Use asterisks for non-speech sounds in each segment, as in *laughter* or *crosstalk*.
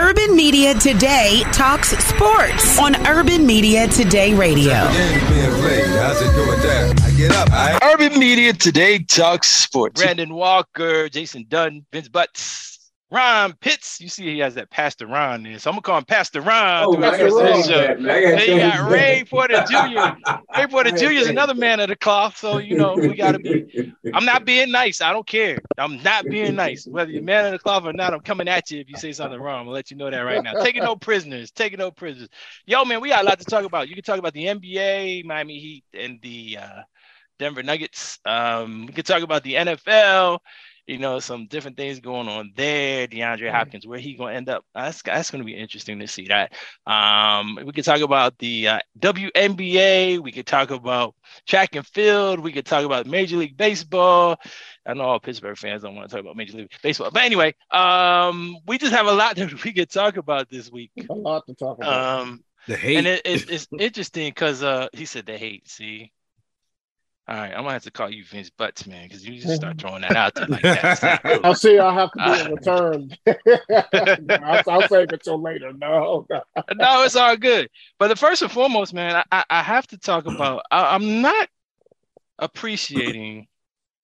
Urban Media Today talks sports on Urban Media Today Radio. How's it doing there? I get up. I... Urban Media Today talks sports. Brandon Walker, Jason Dunn, Vince Butts. Ron Pitts, you see he has that Pastor Ron there. So I'm gonna call him Pastor Ron. Oh, Pastor Ron. Then you got Ray Porter Jr. Ray Porter Jr. is another man of the cloth. So you know we gotta be. I'm not being nice. I don't care. I'm not being nice. Whether you're man of the cloth or not, I'm coming at you if you say something wrong. I'll let you know that right now. Taking no prisoners. Taking no prisoners. Yo, man, we got a lot to talk about. You can talk about the NBA, Miami Heat, and the uh, Denver Nuggets. Um, we can talk about the NFL you know, some different things going on there. DeAndre Hopkins, where he gonna end up? That's that's gonna be interesting to see that. Um, we could talk about the uh, WNBA. We could talk about track and field. We could talk about Major League Baseball. I know all Pittsburgh fans don't want to talk about Major League Baseball, but anyway, um, we just have a lot *laughs* that we could talk about this week. A lot to talk about. Um, The hate. and it, it's, it's interesting because uh, he said the hate. See, all right, I'm gonna have to call you Vince Butts, man, because you just start *laughs* throwing that out there like that. Cool. *laughs* I'll see. I'll have to do a return. *laughs* I'll, I'll save it till later. No, oh, no, it's all good. But the first and foremost, man, I, I, I have to talk *clears throat* about. I, I'm not appreciating.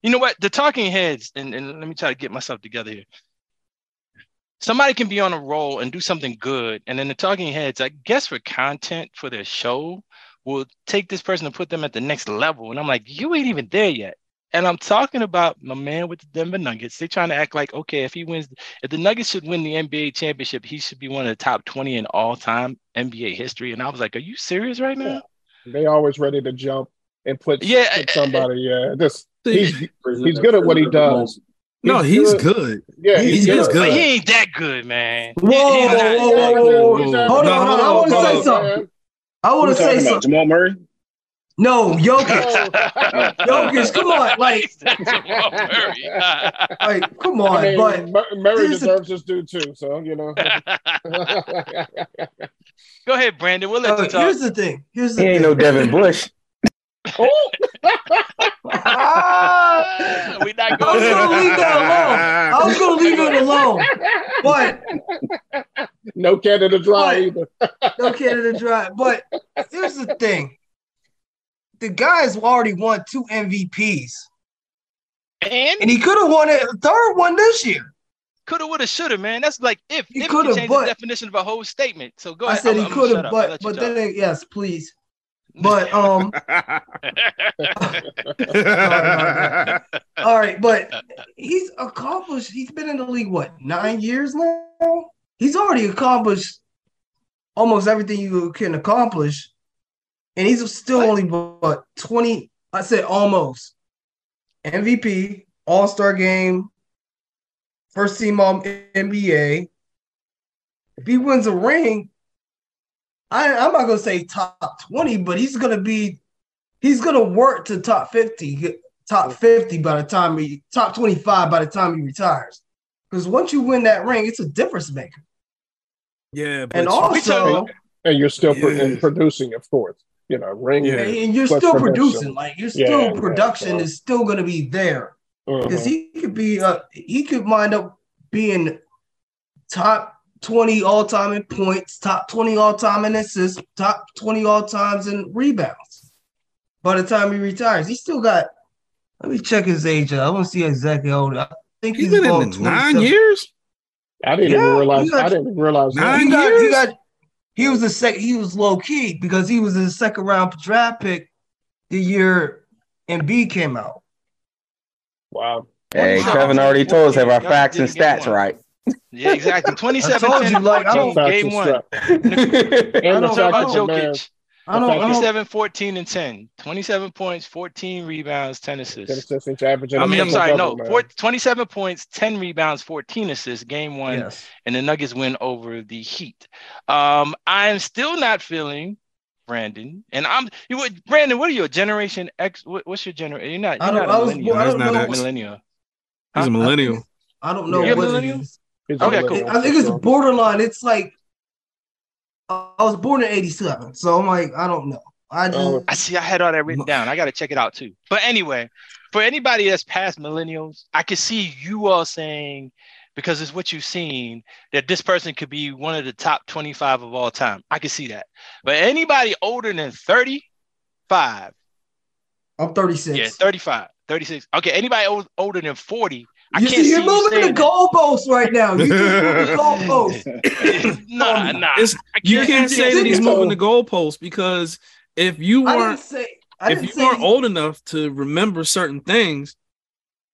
You know what? The talking heads, and, and let me try to get myself together here. Somebody can be on a roll and do something good, and then the talking heads, I guess, for content for their show, will take this person and put them at the next level. And I'm like, you ain't even there yet. And I'm talking about my man with the Denver Nuggets. They're trying to act like, okay, if he wins, if the Nuggets should win the NBA championship, he should be one of the top 20 in all time NBA history. And I was like, are you serious right now? they always ready to jump and put, Yeah, put somebody. Yeah, this he's he's good at what he does. no, he's good. Yeah, He- he's he good. But good. he ain't that good, man. Whoa, whoa, whoa, whoa, whoa, He's whoa. not- Hold on, hold on. I want to say something. I want to say about? something. Jamal Murray? No, Jokic. *laughs* Jokic, come on, *laughs* like- Murray. Like, come on, I mean, but Mur- Murray here's the- deserves his due too. So you know. *laughs* Go ahead, Brandon. We'll let uh, you talk. here's the thing. Here's the He thing. ain't no Devin Bush. Oh, Ah! we not I going was gonna leave that alone. I was gonna leave it alone, but no Canada Dry What? either. no Canada Dry. But here's the thing: the guy's already won two MVPs, And and he could have won a third one this year. coulda, woulda, shoulda, man. That's like if He if coulda, you change but- the definition of a whole statement. So go I ahead. said I'm- he could have, but but talk. then yes, please. But um, *laughs* *laughs* all right, but he's accomplished. He's been in the league what nine years now. He's already accomplished almost everything you can accomplish, and he's still only what twenty. I said almost MVP, All Star Game, first team All NBA. If he wins a ring, I, I'm not gonna say top 20, but he's gonna be he's gonna work to top 50, top 50 by the time he top 25 by the time he retires. Because once you win that ring, it's a difference maker. yeah, but And also, and you're still pro- Yeah. and producing, of course. You know, ring. Yeah. and you're still production. producing, like you're still Yeah, yeah, production so- is still gonna be there. Because he could be uh he could wind up being top 20 all time in points, top 20 all time in assists, top 20 all times in rebounds. By the time he retires, he still got. Let me check his age. out. I want to see exactly how old. I think he's he's, been in the nine years. I didn't Yeah, even realize. he got- I didn't even realize. that. Nine He got, he years? got. He was the sec. He was low key because he was a second round draft pick the year Embiid came out. Wow. Hey, Kevin already told us have our facts and stats right. Yeah, exactly. *laughs* 27 I told 10, you, like, I 14, Facts game *laughs* and one. stuff. yeah, And the don't- Talk about that the man- Jokic. I don't. I don't 14, and 10. 27 points, 14 rebounds, 10 Ten assists. assists, averaging. I a mean, I'm sorry, no, double, man. four, 27 points, 10 rebounds, 14 assists, game one, yes. and the Nuggets win over the Heat. Um, I'm still not feeling Brandon, and I'm you. What Brandon? What are you? a Generation X? What, what's your generation? You're not. I You're don't- not I a was millennial. born- I don't You're know. a millennial. He's a millennial. I don't know You're a what millennial? is. He's a Okay, millennial, I think it's borderline. It's like I I was born in '87, so I'm like, I don't know. I oh. just Oh. I see. I had all that written down. I got to check it out too. But anyway, for anybody that's past millennials, I can see you all saying because it's what you've seen that this person could be one of the top 25 of all time. I can see that. But anybody older than 35, I'm 36. yeah, 35, 36. Okay, anybody old, older than 40, I you can't see, you're see you moving the saying goalposts right now. You just moving the *laughs* goalposts. *laughs* nah, nah. It's, you can't see say that he's moving the goalposts because if you I didn't weren't say. If you weren't old enough to remember certain things,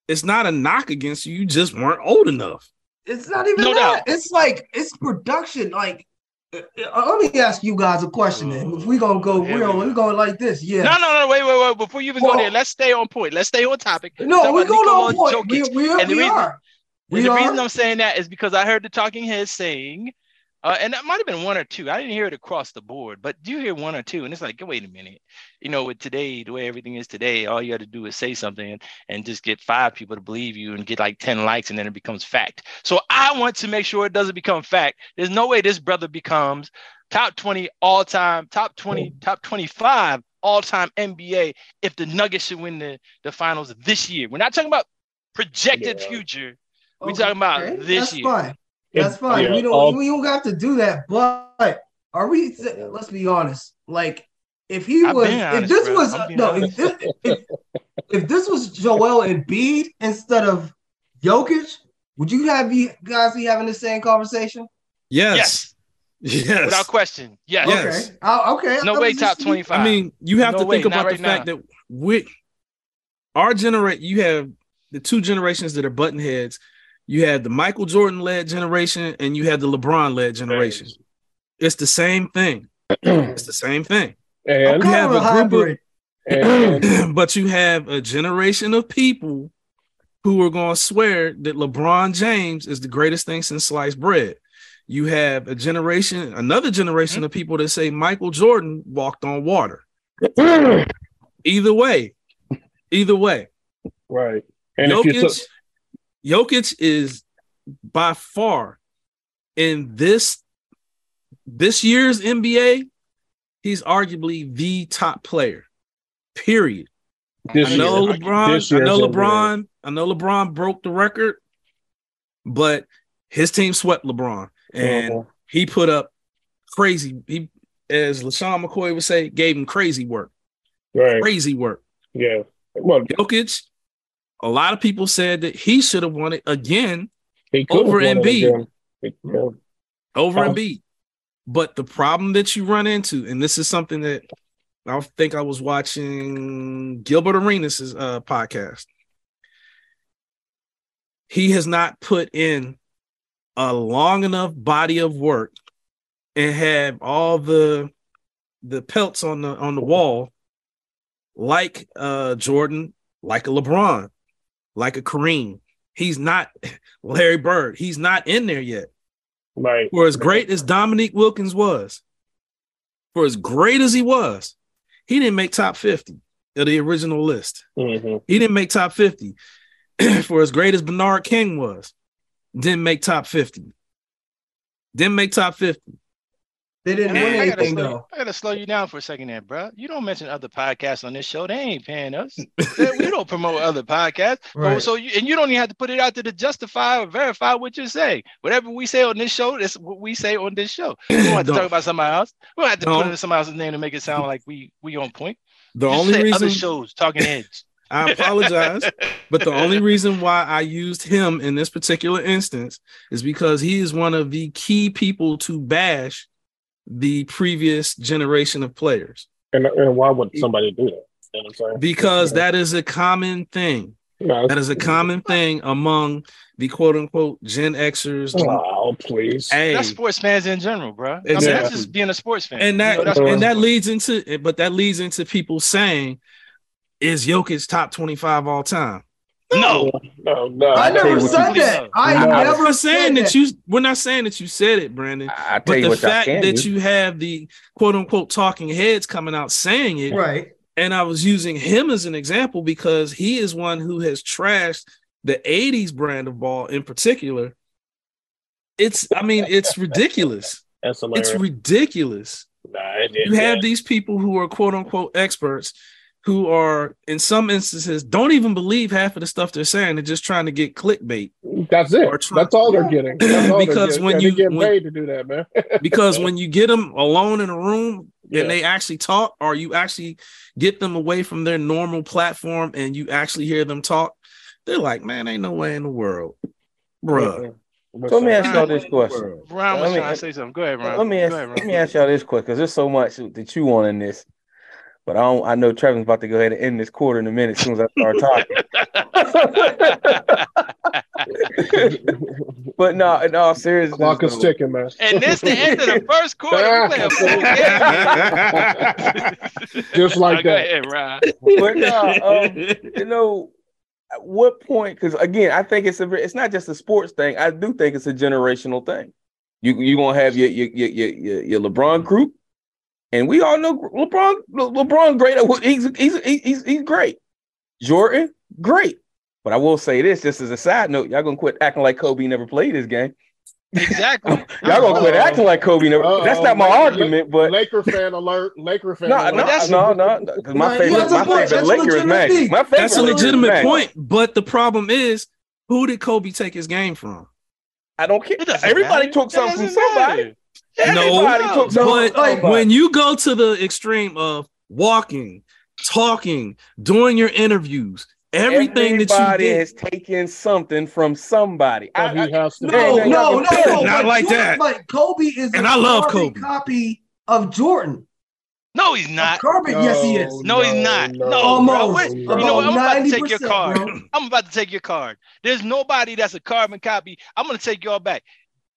it's not a knock against you. You just weren't old enough. It's not even No that. doubt. It's like it's production. Like, Uh, uh, let me ask you guys a question. Then, if we gonna go, Here we're we gonna, we're going like this. Yeah. No, no, no, wait, wait, wait. Before you even go there, let's stay on point. Let's stay on topic. No, Talk we're about going on point. We, Jokic. we, And the we reason- are. We the are. reason I'm saying that is because I heard the talking head saying, uh, and that might have been one or two. I didn't hear it across the board, but do you hear one or two? And it's like, wait a minute. You know, with today, the way everything is today, all you got to do is say something and, and just get five people to believe you and get like 10 likes and then it becomes fact. So I want to make sure it doesn't become fact. There's no way this brother becomes top 20 all time, top 20, top 25 all time NBA if the Nuggets should win the, the finals this year. We're not talking about projected Yeah. future. We're talking about this That's year. fine. That's fine. yeah, we don't. all- we don't have to do that. But are we? Let's be honest. Like, if he I'm was, being if this bro. was no, if this, if, if this was Joel Embiid instead of Jokic, would you have you guys be having the same conversation? Yes. Yes, Yes. without question. Yes. Yes. Okay. Uh, okay. No way top 25. I mean, you have No to way, think not about right the fact now. that we our generation, you have the two generations that are button heads. You had the Michael Jordan led generation and you had the LeBron led generation. It's the same thing. *clears throat* It's the same thing. I'm and, You have a a group of- *clears throat* and, and *clears throat* but you have a generation of people who are going to swear that LeBron James is the greatest thing since sliced bread. You have a generation, another generation of people that say Michael Jordan walked on water. Either way, either way, right. And if you took, Jokic is by far in this this year's NBA, he's arguably the top player. Period. this I know year, LeBron. I know NBA. LeBron. I know LeBron broke the record, but his team swept LeBron, and Mhm. he put up crazy. He, as LeSean McCoy would say, gave him crazy work. right, Crazy work. yeah. Well, Jokic. A lot of people said that he should have won it again Over Embiid. again. He- yeah. over. Embiid. But the problem that you run into, and this is something that I think I was watching Gilbert Arenas' uh, podcast. He has not put in a long enough body of work and have all the the pelts on the on the wall, like uh Jordan, like a LeBron, like a Kareem. He's not *laughs* Larry Bird. He's not in there yet Right. for as great as Dominique Wilkins was, for as great as he was, he didn't make top 50 of the original list. Mhm. He didn't make top 50. *clears throat* for as great as Bernard King was, didn't make top 50. Didn't make top 50. They didn't win anything slow, though. I gotta slow you down for a second there, bro. You don't mention other podcasts on this show. They ain't paying us. we don't promote other podcasts. *laughs* Oh, right. so you and you don't even have to put it out there to justify or verify what you say. Whatever we say on this show, that's what we say on this show. We don't have to talk about somebody else. We don't have to put No. in somebody else's name to make it sound like we we on point. The Just only reason other shows talking heads. *laughs* I apologize, but the only reason why I used him in this particular instance is because he is one of the key people to bash the previous generation of players. And, and why would somebody do that? You know what I'm saying? Because that is a common thing. No, That is a common thing among the quote unquote Gen Xers. Oh, please. Hey, That's sports fans in general, bro. I mean, that's just being a sports fan. and that You know, and that leads into but that leads into people saying, is Jokic top 25 all time? No. no, no. I I'll tell you never said that. I No. I'm never said saying that that. you we're not saying that you said it, Brandon. I tell But you the fact that do. you have the quote unquote talking heads coming out saying it, Right. and I was using him as an example because he is one who has trashed the 80s brand of ball in particular. It's, I mean, it's ridiculous. *laughs* That's hilarious. It's ridiculous. nah, it, it, You have yeah. these people who are quote unquote experts who are in some instances don't even believe half of the stuff they're saying. They're just trying to get clickbait. That's it. Or try- That's all they're getting. That's all they're Because getting. when And you- get when- paid to do that, man. *laughs* Because when you get them alone in a room Yeah. and they actually talk, or you actually get them away from their normal platform and you actually hear them talk, they're like, man, ain't no way in the world, bruh. So let me ask y'all this question. Ron was Let me- trying to say something. Go ahead, Ron. Let me Go ask, ahead, Ron. let me ask y'all this quick because there's so much to chew on in this. But I don't. I know Trevor's about to go ahead and end this quarter in a minute as soon as I start talking. *laughs* but no, in all seriousness, Clock is ticking, man. And this the end of the first quarter. We play a full game. *laughs* Just like that. ahead, Ron. but no, um, you know, at what point? Because again, I think it's a it's not just a sports thing. I do think it's a generational thing. You you gonna have your your your your, your, your LeBron group, and we all know LeBron. LeBron great. He's he's he's he's great. Jordan great. But I will say this, just as a side note, y'all gonna quit acting like Kobe never played this game. Exactly. *laughs* Y'all gonna quit Uh-oh. acting like Kobe never. Uh-oh. That's not my Laker- argument, but Laker fan alert. Laker fan no, alert. no, that's- no, no, no. 'cause my favorite, that's a my point. favorite That's Laker is legitimate Magic. thing. My favorite That's a legitimate Magic. point, but the problem is, who did Kobe take his game from? I don't care. Everybody matter. took something from somebody. matter. Everybody No, took but from somebody. when you go to the extreme of walking, talking, doing your interviews, everything that you Everybody did, has taken something from somebody. I, But he I, has to. No, Hey, no, no, no, no. Not like Jordan- that. But Kobe is And a I love Kobe. copy of Jordan. No, he's A not. carbon, yes, he is. No, he's not. No, bro. Almost. What- You know what? I'm about to take your card. bro. I'm about to take your card. There's nobody that's a carbon copy. I'm gonna take y'all back.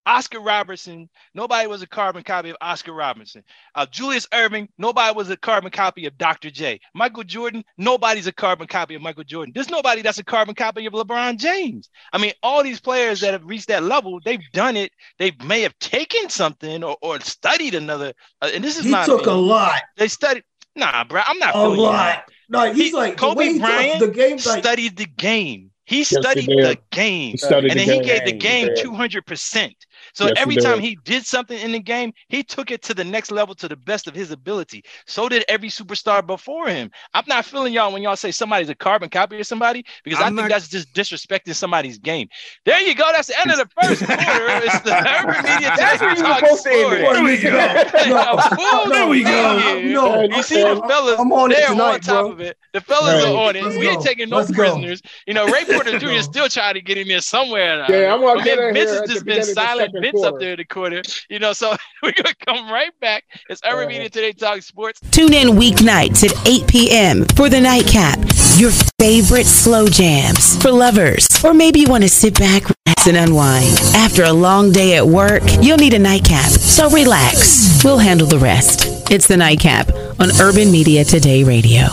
Oscar Robertson, nobody was a carbon copy of Oscar Robertson. Uh, Julius Erving, nobody was a carbon copy of Dr. J. Michael Jordan, nobody's a carbon copy of Michael Jordan. There's nobody that's a carbon copy of LeBron James. I mean, all these players that have reached that level, they've done it. They may have taken something or, or studied another. uh, and this is He not took a lot, they studied. Nah, bro, I'm not a feeling you. lot. Like he's He- like Kobe way Bryant the game. Like studied the game. He he studied did. the game. He studied and the then he gave the game 200%. So Yes, every time he did something in the game, he took it to the next level to the best of his ability. So did every superstar before him. I'm not feeling y'all when y'all say somebody's a carbon copy of somebody because i I'm think not- that's just disrespecting somebody's game. There you go. That's the end of the first *laughs* quarter. It's the Urban Media That's where you Talk supposed to end There we go. *laughs* There we go. No, You see the fellas, I'm on it they're on top bro. of it. The fellas Right. are on it. Let's we ain't taking no Let's go. prisoners. You know, Ray Porter Jr. is still trying to get in there somewhere. Yeah, I'm gonna get Vince has just been beginning of the silent. Second Vince up there in the quarter. You know, so *laughs* we're gonna come right back. It's Urban Uh-huh. Media Today Talk Sports. Tune in weeknights at 8 p.m. for the nightcap. Your favorite slow jams for lovers. Or maybe you want to sit back, relax, and unwind. After a long day at work, you'll need a nightcap. So relax. We'll handle the rest. It's the nightcap on Urban Media Today Radio.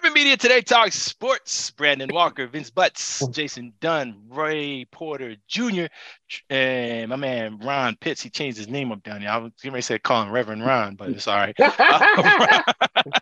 Urban Media Today Talks Sports. Brandon Walker, Vince Butts, oh. Jason Dunn, Ray Porter Jr., and eh, my man Ron Pitts. He changed his name up down there. I was to say call him Reverend Ron, but it's all right. *laughs* Uh, *laughs*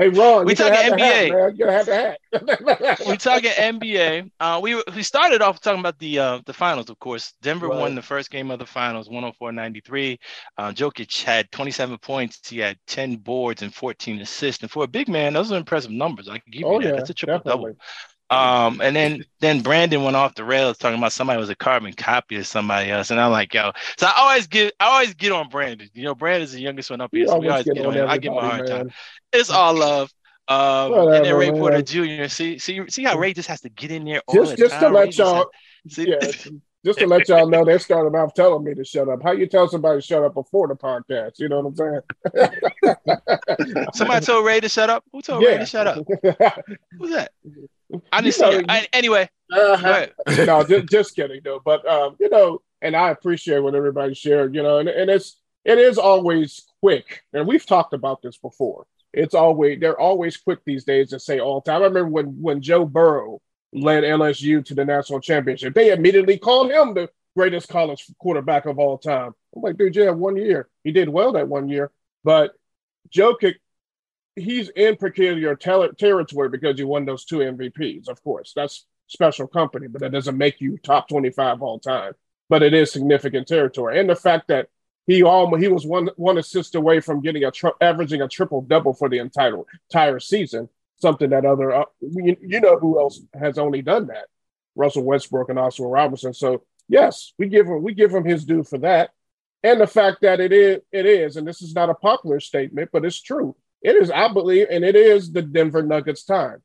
hey, Ron, We talking have the hat, NBA. You have *laughs* we talking NBA. Uh, we we started off talking about the uh, the finals, of course. Denver Right. won the first game of the finals, 104-93. Uh, Jokic had 27 points. He had 10 boards and 14 assists. And for a big man, those are impressive numbers. I can give you oh that. yeah, That's a triple double. Um, and then then Brandon went off the rails talking about somebody was a carbon copy of somebody else, and I'm like, yo. So I always get I always get on Brandon. You know, Brandon's the youngest one up here, so we always get get on him. I give him a hard everybody, time. It's all love. Um, and then Whatever, Ray Porter. Jr. See, see, see how Ray just has to get in there Just, the just to time. Ray let just y'all, has- see, yeah, just to let y'all know, they started off telling me to shut up. How you tell somebody to shut up before the podcast? You know what I'm saying? somebody told Ray to shut up. Who told Ray to shut up? *laughs* Who's that? *laughs* I didn't see know, it. I- anyway, Uh-huh. *laughs* no, just, just kidding though. But um, you know, and I appreciate what everybody shared. You know, and, and it's it is always quick, and we've talked about this before. It's always they're always quick these days to say all time. I remember when when Joe Burrow led LSU to the national championship, they immediately called him the greatest college quarterback of all time. I'm like, dude, you have one year. He did well that one year, but Jokic he's in peculiar ter- territory because he won those two MVPs. Of course, that's special company, but that doesn't make you top 25 all time. But it is significant territory. And the fact that he almost he was one one assist away from getting a tri- averaging a triple double for the entire entire season. Something that other uh, you, you know who else has only done that? Russell Westbrook and Oscar Robinson. So yes, we give him we give him his due for that, and the fact that it is it is, and this is not a popular statement, but it's true. It is, I believe, and it is the Denver Nuggets' time.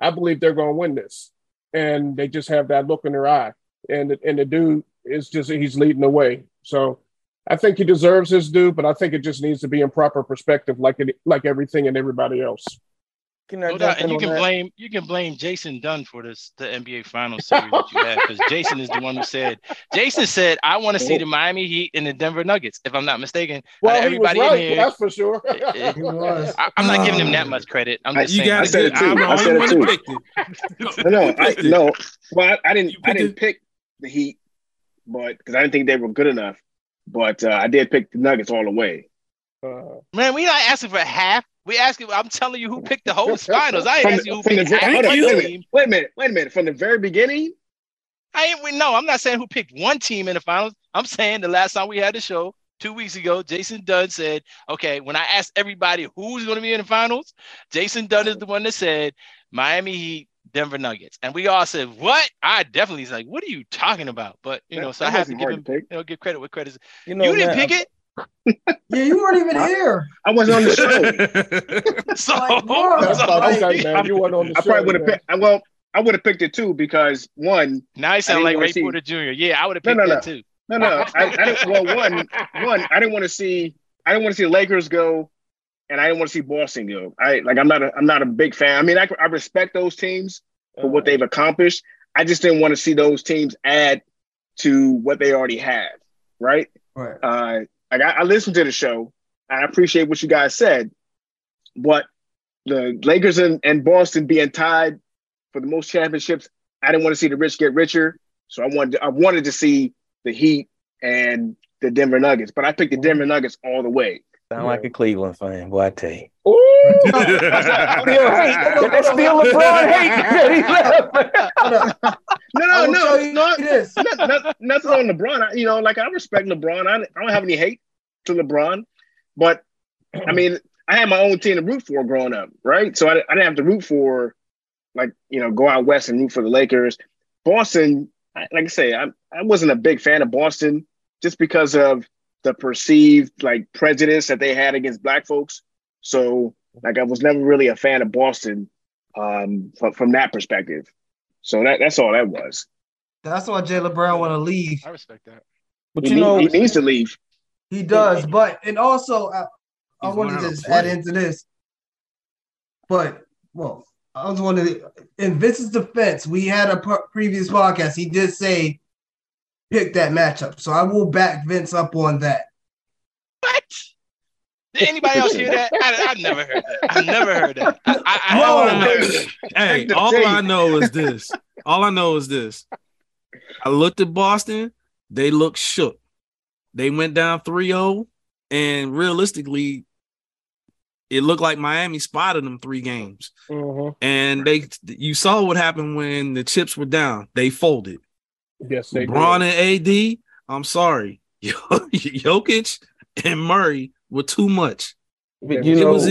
I believe they're going to win this, and they just have that look in their eye, and and the dude is just he's leading the way. So I think he deserves his due, but I think it just needs to be in proper perspective, like it, like everything and everybody else. Can No doubt, and you can that? blame you can blame Jason Dunn for this the NBA Finals series that you had because Jason is the one who said Jason said I want to see the Miami Heat and the Denver Nuggets if I'm not mistaken. Well, Out of he was everybody in here, That's for sure. eh, He. I, I'm not giving him that much credit. I'm I- just You saying. got I to said it too. I'm the I said only it one too. that it. *laughs* No, no, *laughs* I, no. Well, I, I didn't. I didn't it. pick the Heat, but because I didn't think they were good enough. But uh, I did pick the Nuggets all the way. Uh, Man, we're not asking for half. We asking. I'm telling you who picked the whole finals. I ain't From asking who from the picked very, half hold on, the wait, a team. wait a minute, wait a minute. From the very beginning, I ain't. we- No, I'm not saying who picked one team in the finals. I'm saying the last time we had the show two weeks ago, Jason Dunn said, "Okay, when I asked everybody who's going to be in the finals, Jason Dunn is the one that said Miami Heat, Denver Nuggets, and we all said what? I definitely was like, what are you talking about? But you That- know, so I have to give him, to pick. you know, give credit where credit. You, know, you didn't man, pick it, Yeah, you weren't even here. I wasn't on the show. *laughs* so, Like, bro, *laughs* that's so- not okay, man. You weren't on the I show. probably would have man. picked. Well, I would have picked it too because one, now he sound like Ray see- Porter Jr. Yeah, I would have No, picked no, that too. no, no. I, I didn't. Well, one, one, I didn't want to see. I didn't want to see the Lakers go, and I didn't want to see Boston go. I like. I'm not. A, I'm not a big fan. I mean, I, I respect those teams for what they've accomplished. I just didn't want to see those teams add to what they already have. Right. Right. Uh, like I, I listened to the show. and I appreciate what you guys said, but the Lakers and, and Boston being tied for the most championships, I didn't want to see the rich get richer. So I wanted I wanted to see the Heat and the Denver Nuggets, but I picked the mm-hmm. Denver Nuggets all the way. Sound like a Cleveland fan, boy. I tell you. Ooh. Still hate. That's still LeBron hate. No, no, no, no, this. not, not, nothing on LeBron. I, you know, like I respect LeBron. I, I don't have any hate to LeBron, but I mean, I had my own team to root for growing up, right? So I, I didn't have to root for, like, you know, go out west and root for the Lakers. Boston, I, like I say, I, I wasn't a big fan of Boston just because of the perceived like prejudice that they had against black folks. So, like, I was never really a fan of Boston um, from, from that perspective. So that, that's all that was. That's why Jaylen Brown want to leave. I respect that. But He, you need- know, he needs to leave. He does, but and also I, I wanted to just add into this. But well, I was wondering in Vince's defense, we had a previous podcast. He did say pick that matchup, so I will back Vince up on that. What? Did anybody else hear that? I, I never heard that. I never heard that. I, I, I All haven't I heard know- that. hey, all tape. I know is this. All I know is this. I looked at Boston. They looked shook. They went down 3-0, and realistically, it looked like Miami spotted them three games. Mhm. And they, you saw what happened when the chips were down. They folded. Yes, they LeBron did. and AD. I'm sorry, *laughs* Jokic and Murray were too much. but It know, was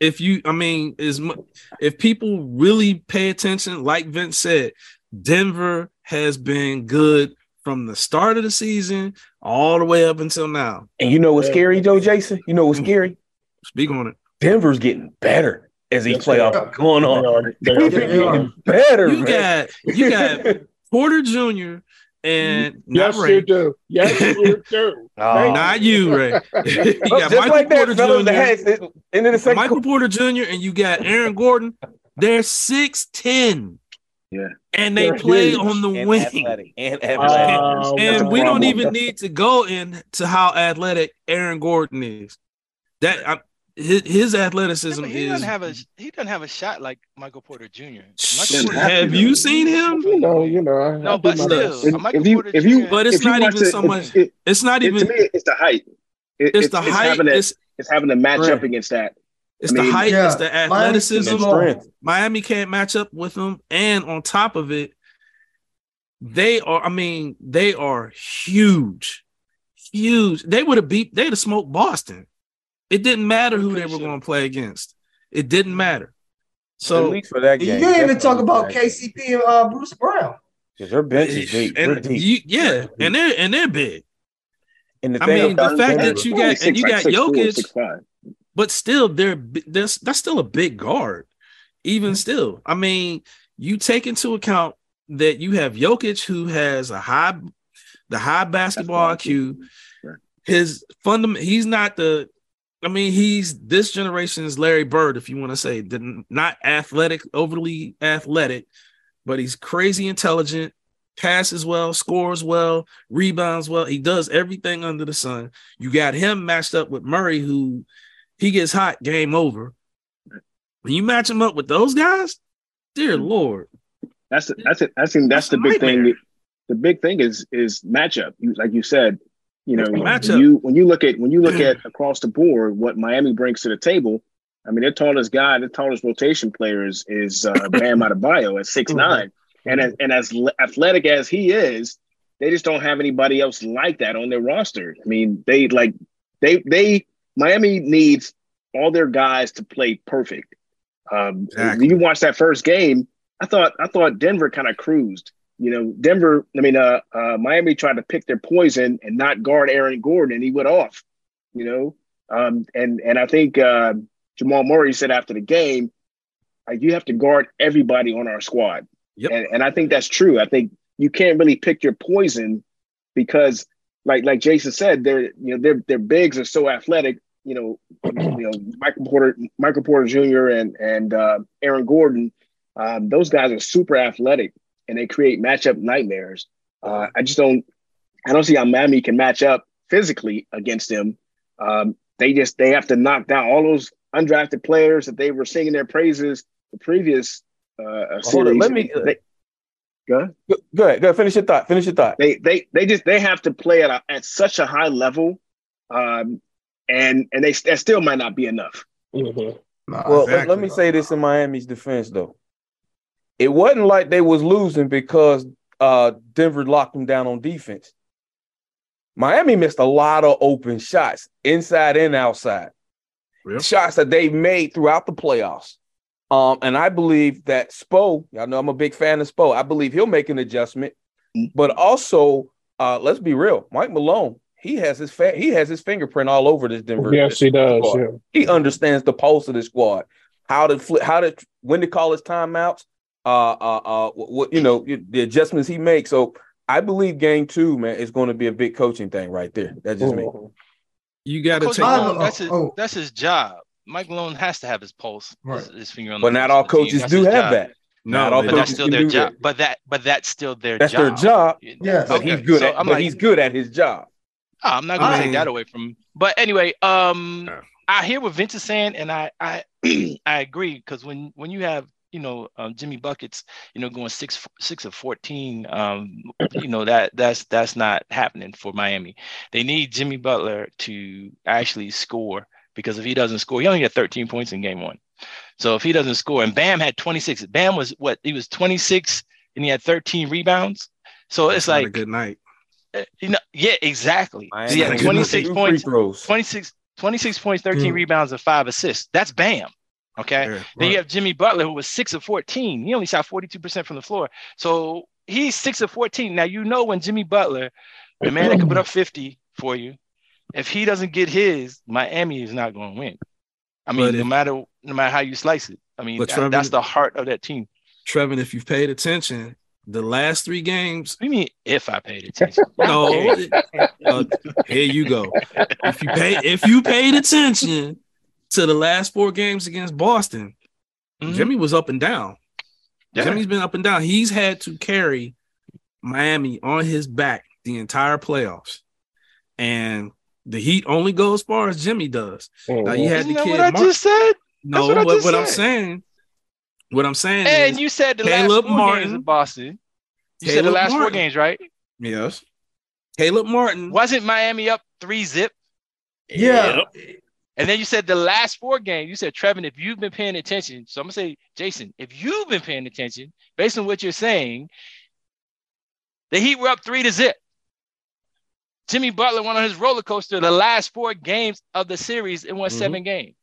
if you i mean is mu- if people really pay attention like vince said denver has been good from the start of the season all the way up until now and you know what's Yeah. scary, Joe Jason? You know what's hmm. scary? speak on it Denver's getting better as these Yes, they playoffs are. are going They on. are- they are They are. better, you man. got you got *laughs* porter jr and not Yes, ray you do. Yes, you do. *laughs* Oh. not you ray you *laughs* Oh, got just michael like that, porter fellas. jr Hey, it- End of the second michael porter jr and you got aaron gordon they're 6'10 Yeah. and they They're play huge. on the and wing athletic and Uh, *laughs* athletic. that's and a we don't even need to go into how athletic Aaron Gordon is. That I, his, his athleticism but he is. doesn't have a he doesn't have a shot like Michael Porter Jr. Michael Doesn't Porter have have you seen him? You know, you know. I- I No, do but still. If- Michael if you- Porter if you- Jr. But it's not even it, so much. it- It's not it- even. to me, it's the height. It- It's the height. having to, It's it's having to match Right. up against that. it's I the height. Yeah, It's the athleticism. too and small. strength. Miami can't match up with them, and on top of it, they are. I mean, they are huge, huge. They would have beat. They'd have smoked Boston. It didn't matter who they were going to play against. It didn't matter. At So least for that You didn't even talk about for that game. KCP and uh, Bruce Brown. 'Cause their bench is deep. And deep. you, yeah, and they're and they're big. And the I mean, the fact that you got and you got Jokic, six but still they're bi- that's that's still a big guard. Even still, I mean, you take into account that you have Jokic who has a high, the high basketball IQ. Right. His fundament, he's not the. I mean, he's this generation's Larry Bird, if you want to say, not athletic, overly athletic, but he's crazy intelligent, passes well, scores well, rebounds well. He does everything under the sun. You got him matched up with Murray, who he gets hot, game over. When you match him up with those guys, dear mm-hmm. Lord, That's that's it. I think that's, That's the big nightmare. thing. The big thing is is matchup. You- Like you said, you know, when you when you look at when you look at across the board what Miami brings to the table. I mean, their tallest guy, their tallest rotation player is is uh, *coughs* Bam Adebayo at six nine, and as, and as le- athletic as he is, they just don't have anybody else like that on their roster. I mean, they like they they Miami needs all their guys to play perfect. Um, Exactly. You watch that first game, I thought I thought Denver kind of cruised. You know, Denver. I mean, uh, uh, Miami tried to pick their poison and not guard Aaron Gordon, and he went off. You know, um, and and I think uh, Jamal Murray said after the game, like, you have to guard everybody on our squad. Yep. And and I think that's true. I think you can't really pick your poison because, like like Jason said, their you know their their bigs are so athletic. You know, *clears throat* you know Michael Porter, Michael Porter Jr. and and uh, Aaron Gordon. Um, those guys are super athletic and they create matchup nightmares. Uh, I just don't, I don't see how Miami can match up physically against them. Um, they just they have to knock down all those undrafted players that they were singing their praises the previous uh, Hold on, let me- They, go ahead. Go, go ahead. Go ahead. Finish your thought. Finish your thought. They they they just they have to play at a, at such a high level, um, and and they that still might not be enough. Mhm. Nah, Well, let, exactly. let me say this in Miami's defense, though. It wasn't like they was losing because uh, Denver locked them down on defense. Miami missed a lot of open shots, inside and outside. Yeah. Shots that they made throughout the playoffs. Um, and I believe that Spo, y'all know I'm a big fan of Spo. I believe he'll make an adjustment. But also, uh, let's be real, Mike Malone, he has his fa- he has his fingerprint all over this Denver. Yes, he does. Yeah. He understands the pulse of the squad, how to flip, how to when to call his timeouts, uh, uh, uh, what you know, the adjustments he makes. So I believe game two, man, is going to be a big coaching thing right there. That's just me. You got to Coach take. Malone, that's his oh. that's his job. Mike Malone has to have his pulse, Right. his, his finger on the But not all of the team. coaches do have job. that. No, Not all they But that's coaches still their job. that. But that but that's still their That's job. their job. Yeah, But Okay, he's good so at. I'm but like- he's good at his job. Oh, I'm not gonna take that away from him. But anyway, um, Yeah. I hear what Vince is saying, and I I *clears throat* I agree because when when you have you know um, Jimmy buckets, you know going six six of fourteen, um, you know that that's that's not happening for Miami. They need Jimmy Butler to actually score because if he doesn't score, he only had 13 points in game one. So if he doesn't score, and Bam had 26, Bam was what he was 26 and he had 13 rebounds. So it's That's not a like good night. uh, you know, yeah, exactly. Miami He had had 26 points, free 26, 26 points, 13 Mm. rebounds, and five assists. That's Bam. Okay. Yeah. Then you have Jimmy Butler, who was six of 14. He only shot 42% from the floor. So he's six of 14. Now, you know, when Jimmy Butler, the man that can put up 50 for you, if he doesn't get his, Miami is not going to win. I mean, But no matter no matter how you slice it. I mean, that- Trevor- that's the heart of that team. Trevin, if you've paid attention, the last three games, What do you mean if I paid attention? *laughs* no, *laughs* uh, here you go. If you pay, if you paid attention to the last four games against Boston, Mhm. Jimmy was up and down. Yeah. Jimmy's been up and down. He's had to carry Miami on his back the entire playoffs, and the Heat only go as far as Jimmy does. Now you had Isn't the that kid. what I Mar- just said? no, what I what, just what I'm saying, what I'm saying And is, you said the Caleb last four Martin- games in Boston. You said the Caleb last four games, right? yes, Caleb Martin. Wasn't Miami up three zip? Yeah. And then you said the last four games, you said, Trevin, if you've been paying attention, so I'm gonna say, Jason, if you've been paying attention, based on what you're saying, the Heat were up three to zip. Jimmy Butler went on his roller coaster the last four games of the series and won Mhm. seven games.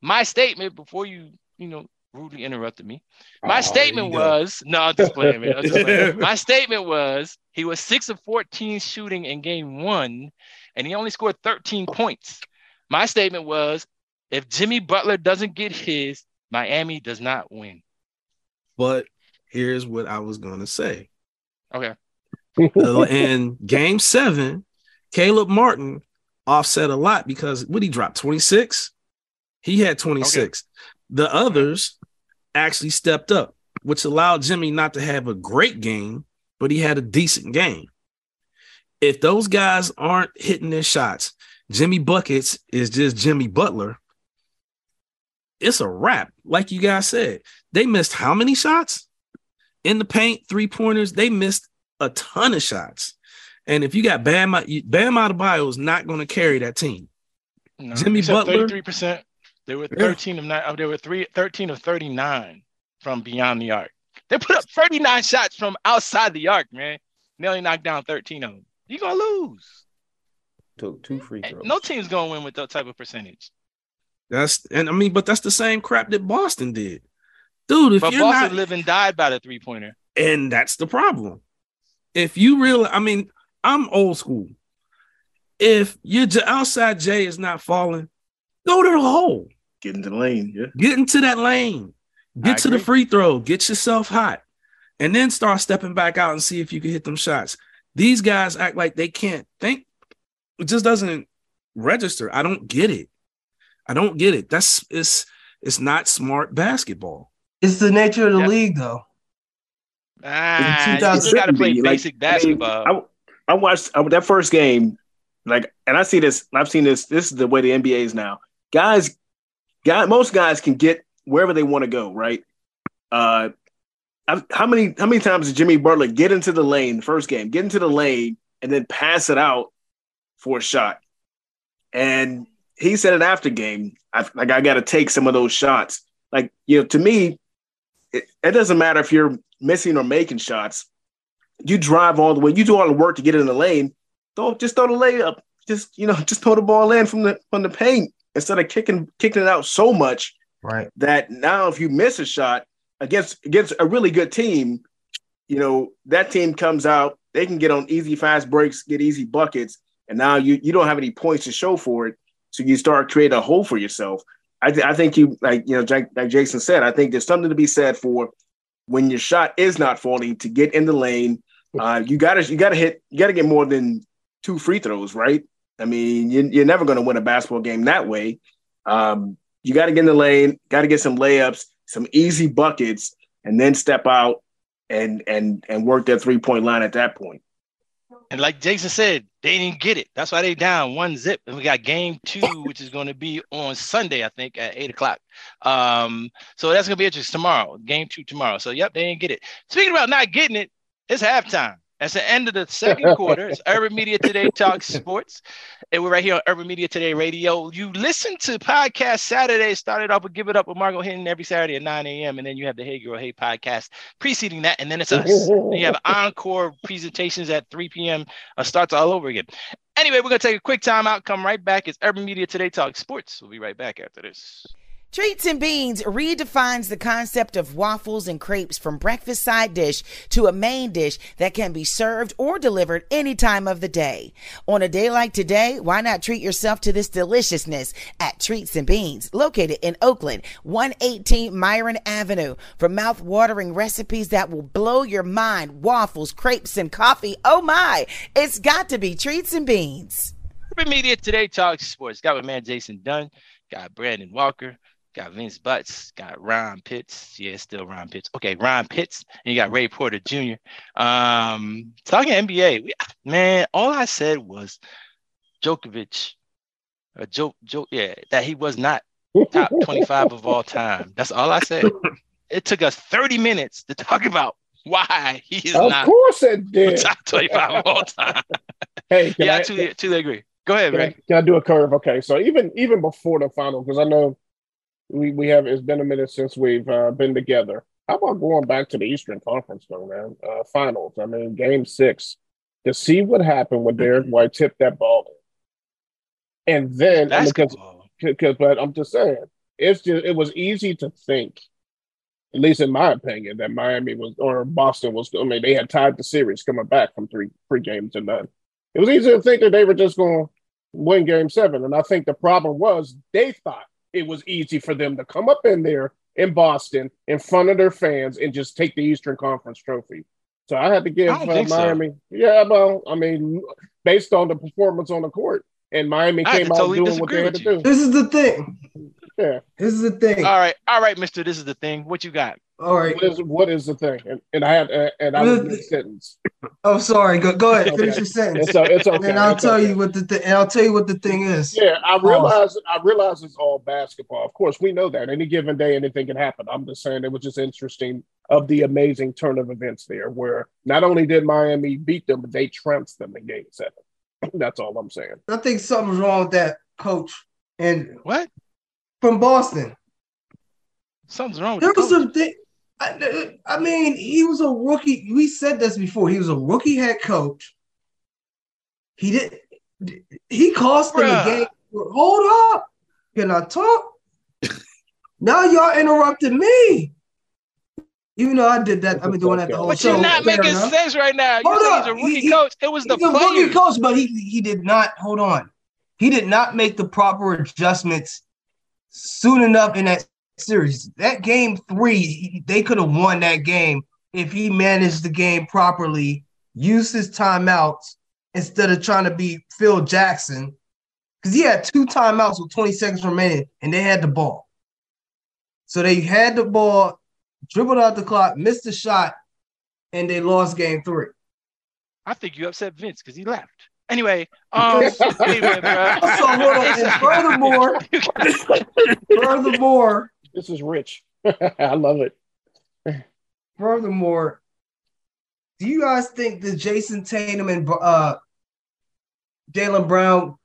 My statement before you, you know, rudely interrupted me. My Oh, statement there you go. was no, I'm just playing, man. Just playing. *laughs* My statement was he was six of 14 shooting in game one, and he only scored 13 points. My statement was if Jimmy Butler doesn't get his, Miami does not win. But here's what I was gonna say. Okay. Uh, in game seven, Caleb Martin offset a lot because what he dropped 26. He had 26. The others actually stepped up, which allowed Jimmy not to have a great game, but he had a decent game. If those guys aren't hitting their shots, Jimmy Buckets is just Jimmy Butler. It's a wrap. Like you guys said, they missed how many shots in the paint, three pointers? They missed a ton of shots. And if you got Bam, Bam Adebayo is not going to carry that team. No, Jimmy Butler? 33%. They were Yeah. 13 of nine. oh, They were three, 13 of 39 from beyond the arc. They put up 39 shots from outside the arc, man. They only knocked down 13 of them. You're gonna lose. Took two free throws. No team's gonna win with that type of percentage. That's and I mean, but that's the same crap that Boston did, dude. If but you're Boston not, live and died by the three pointer. and that's the problem. If you really, I mean, I'm old school. If your j- outside J is not falling, go to the hole. Get into the lane. Yeah. Get into that lane. Get I to the free throw. Get yourself hot. And then start stepping back out and see if you can hit them shots. These guys act like they can't think. It just doesn't register. I don't get it. I don't get it. That's it's it's not smart basketball. It's the nature of the Yeah. league, though. Ah, you 2000 gotta play shouldn't. Like, basic I mean, basketball. I, I watched I, that first game, like, and I see this. I've seen this. This is the way the NBA is now. Guys, guy, most guys can get wherever they want to go. Right? Uh, I've, how many how many times did Jimmy Butler get into the lane the first game, get into the lane, and then pass it out for a shot? And he said it after game, I, like I got to take some of those shots. Like you know, to me, it, it doesn't matter if you're missing or making shots you drive all the way, you do all the work to get in the lane. Throw just throw the layup. Just you know, *laughs* just throw the ball in from the from the paint instead of kicking kicking it out so much Right. that now if you miss a shot against against a really good team, you know that team comes out, they can get on easy fast breaks, get easy buckets, and now you you don't have any points to show for it, so you start creating a hole for yourself. I, th- I think you like you know like Jason said, I think there's something to be said for when your shot is not falling to get in the lane. Uh, you gotta you gotta hit you gotta get more than two free throws, right? I mean, you, you're never going to win a basketball game that way. Um, you got to get in the lane, got to get some layups, some easy buckets, and then step out and and and work that three point line at that point. And like Jason said, they didn't get it. That's why they down one zip. And we got game two, *laughs* which is going to be on Sunday, I think, at eight o'clock. Um, so that's gonna be interesting tomorrow. Game two tomorrow. So yep, they didn't get it. Speaking about not getting it, it's halftime. That's the end of the second quarter. It's Urban Media Today Talk Sports. And we're right here on Urban Media Today Radio. You listen to podcast Saturday, started off with Give It Up with Margot Hinton every Saturday at 9 a.m. And then you have the Hey Girl Hey podcast preceding that. And then it's us. You have *laughs* encore presentations at 3 p.m. Uh, starts all over again. Anyway, we're going to take a quick time out, come right back. It's Urban Media Today Talk Sports. We'll be right back after this. Treats and Beans redefines the concept of waffles and crepes from breakfast side dish to a main dish that can be served or delivered any time of the day. On a day like today, why not treat yourself to this deliciousness at Treats and Beans, located in Oakland, 118 Meyran Avenue. For mouth-watering recipes that will blow your mind, waffles, crepes, and coffee. Oh my, it's got to be Treats and Beans. Urban Media Today Talk Sports. Got my man Jason Dunn, got Brandon Walker, got Vince Butts, got Ron Pitts. Yeah, still Ron Pitts. Okay, Ron Pitts, and you got Ray Porter Jr. Um, talking NBA, we, man, all I said was Djokovic, a joke, joke, yeah, that he was not top 25 of all time. That's all I said. *laughs* It took us 30 minutes to talk about why he is Of not course it did. top 25 of all time. *laughs* Hey, yeah, I, I totally, totally agree. Go ahead, can, I, Ray. can I do a curve? Okay, so even even before the final, because I know we we have it's been a minute since we've uh, been together. How about going back to the Eastern Conference though, man? Uh, finals. I mean, Game Six. to see what happened when Derrick White tipped that ball. And then I mean, 'cause- Basketball. because but I'm just saying it's just it was easy to think, at least in my opinion, that Miami was or Boston was. I mean, they had tied the series coming back from three three games to none. It was easy to think that they were just going to win Game Seven, and I think the problem was they thought it was easy for them to come up in there in Boston in front of their fans and just take the Eastern Conference trophy. So I had to give I uh, think so. Miami. Yeah, well, I mean, based on the performance on the court, and Miami I came out totally doing what they had to you. do. This is the thing. Yeah. This is the thing. All right, all right, Mister. This is the thing. What you got? All right. What is what is the thing? And, and I had uh, and I was What is mid sentence. Oh, sorry. Go, go ahead. Finish Okay. your sentence. It's, o- it's okay. and I'll it's tell okay. you what the th- and I'll tell you what the thing is. Yeah, I realize I realize it's all basketball. Of course, we know that any given day anything can happen. I'm just saying it was just interesting of the amazing turn of events there, where not only did Miami beat them, but they trounced them in Game Seven. *clears throat* That's all I'm saying. I think something's wrong with that coach and What? from Boston. Something's wrong with There the was coach. some thing. I, I mean, he was a rookie. We said this before. He was a rookie head coach. He did. He cost them Bruh. a game. Hold up. Can I talk? *laughs* now y'all interrupted me. Even though I did that, I've been doing that the whole But you're not Fair making enough. sense right now. You Hold say up. he's a rookie He- he- coach. It was the He's a rookie coach, but he he did not hold on. He did not make the proper adjustments soon enough in that series. That game three, they could have won that game if he managed the game properly, used his timeouts instead of trying to be Phil Jackson. Because he had two timeouts with 20 seconds remaining, and they had the ball. So they had the ball, dribbled out the clock, missed the shot, and they lost game three. I think you upset Vince because he left. Anyway, um, *laughs* anyway, bro. So hold on. And *laughs* furthermore, *laughs* furthermore, This is rich. *laughs* I love it. furthermore, do you guys think the Jayson Tatum and uh Jaylen Brown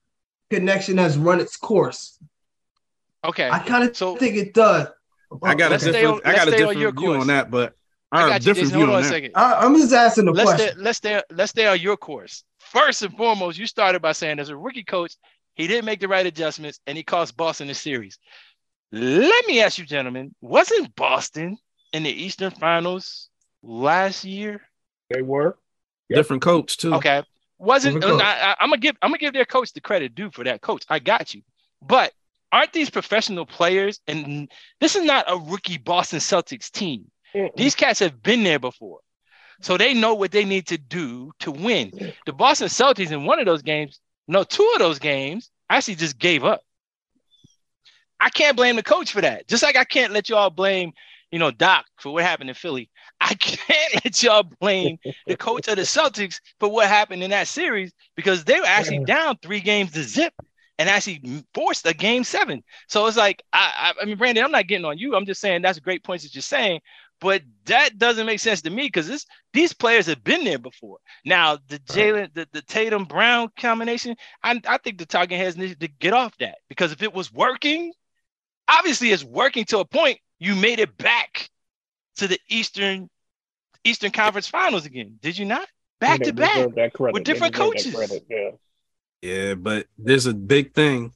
connection has run its course? okay. I kind of So- think it does. I got a Let's stay different, on- I got a let's on different your view course. on that, but I I have a got you, different Jason. view Hold on on a that. second. I, I'm just asking the Let's stay, question. let's stay let's stay on your course. First and foremost, you started by saying as a rookie coach, he didn't make the right adjustments and he cost Boston the series. Let me ask you, gentlemen, wasn't Boston in the Eastern Finals last year? They were. Different coach too. Okay. Wasn't Different coach. I, am gonna give I'm gonna give their coach the credit due for that coach. I got you. But aren't these professional players? And this is not a rookie Boston Celtics team. These cats have been there before. So they know what they need to do to win. The Boston Celtics in one of those games, no, two of those games actually just gave up. I can't blame the coach for that. Just like I can't let y'all blame, you know, Doc for what happened in Philly. I *laughs* can't let y'all blame the coach of the Celtics for what happened in that series because they were actually down three games to zip and actually forced a game seven. So it's like, I, I, I mean, Brandon, I'm not getting on you. I'm just saying that's great points that you're saying, but that doesn't make sense to me because this these players have been there before. Now the Jaylen, the, the Tatum Brown combination, I, I think the talking heads need to get off that because if it was working, obviously it's working to a point. You made it back to the Eastern Eastern Conference Finals again, did you not? Back to back. deserve that credit. with different coaches. Yeah. Yeah, but there's a big thing.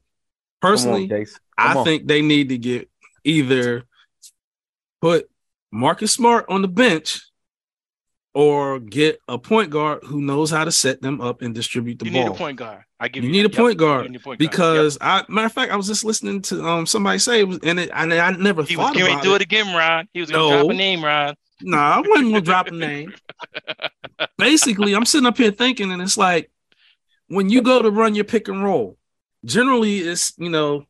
Come on, Personally, I on. think they need to get either put Marcus Smart on the bench or get a point guard who knows how to set them up and distribute the You ball. need a point guard. I give You you, need a point Yep. guard You need a point guard. because I matter of fact, I was just listening to um somebody say it was, and it, and I never Yep. he was thought going about to do it. it again, Ron. He was going to No. drop a name, Ron. Nah, I wasn't gonna drop a name. *laughs* Basically, I'm sitting up here thinking, and it's like when you go to run your pick and roll, generally it's you know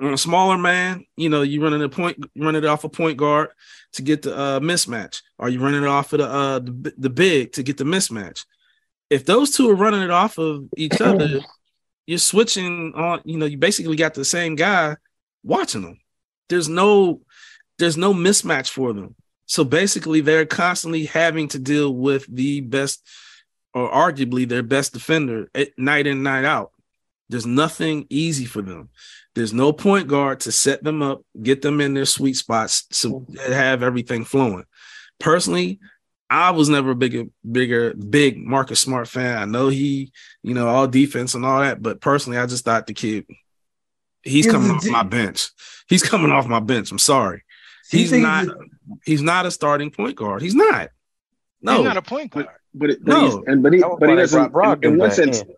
a smaller man, you know, you running a point, running it off a point guard to get the uh, mismatch, or you running it off of the uh the, the big to get the mismatch. If those two are running it off of each *clears throat* other, you're switching on. You know, you basically got the same guy watching them. There's no there's no mismatch for them. So basically, they're constantly having to deal with the best, or arguably their best defender at night in, night out. There's nothing easy for them. There's no point guard to set them up, get them in their sweet spots, so they have everything flowing. Personally, I was never a bigger, bigger, big Marcus Smart fan. I know he, you know, all defense and all that, but personally, I just thought the kid, he's Here's coming off di- my bench. He's coming off my bench. I'm sorry. He's not. He's not a starting point guard. He's not. No, He's not a point guard. But it, but No. he's and but he That but he doesn't brought in, in one sense in.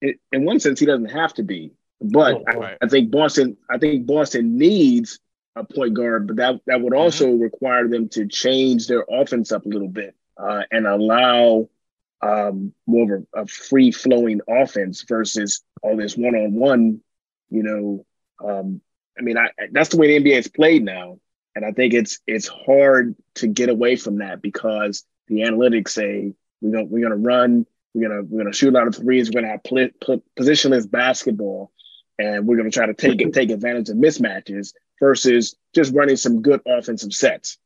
In, in one sense he doesn't have to be. But I, Right. I think Boston I think Boston needs a point guard, but that that would also require them to change their offense up a little bit uh, and allow um, more of a, a free flowing offense versus all this one on one. You know, um, I mean, I, that's the way the NBA is played now, and I think it's it's hard to get away from that because the analytics say we're gonna we're gonna run, we're gonna we're gonna shoot a lot of threes, we're gonna have pl- pl- positionless basketball, and we're gonna try to take take advantage of mismatches versus just running some good offensive sets.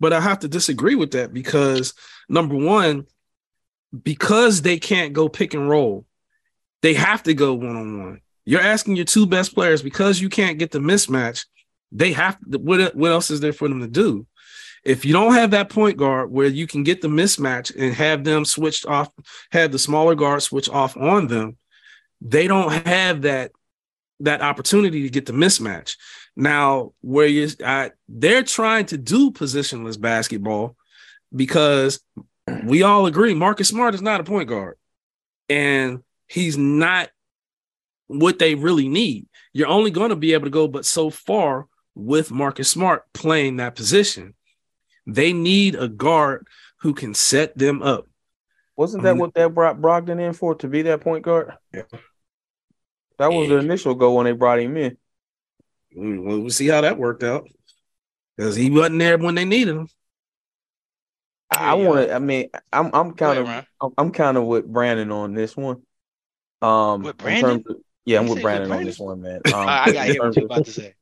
But I have to disagree with that because number one, because they can't go pick and roll, they have to go one on one. You're asking your two best players because you can't get the mismatch. They have to, what, what else is there for them to do? If you don't have that point guard where you can get the mismatch and have them switched off, have the smaller guard switch off on them, they don't have that that opportunity to get the mismatch. Now, where you I, they're trying to do positionless basketball because we all agree Marcus Smart is not a point guard, and he's not what they really need. You're only going to be able to go but so far with Marcus Smart playing that position. They need a guard who can set them up. Wasn't that Um, what they brought Brogdon in for to be that point guard? Yeah. That was the initial goal when they brought him in. We- We'll see how that worked out because he wasn't there when they needed him. I Yeah, want to. I mean, I'm I'm kind of I'm, I'm kind of with Brandon on this one. Um, With in Brandon? terms of- yeah, I'm You with say with Brandon on this one, man. I, *laughs* Um, I got in hear what terms you're about to say.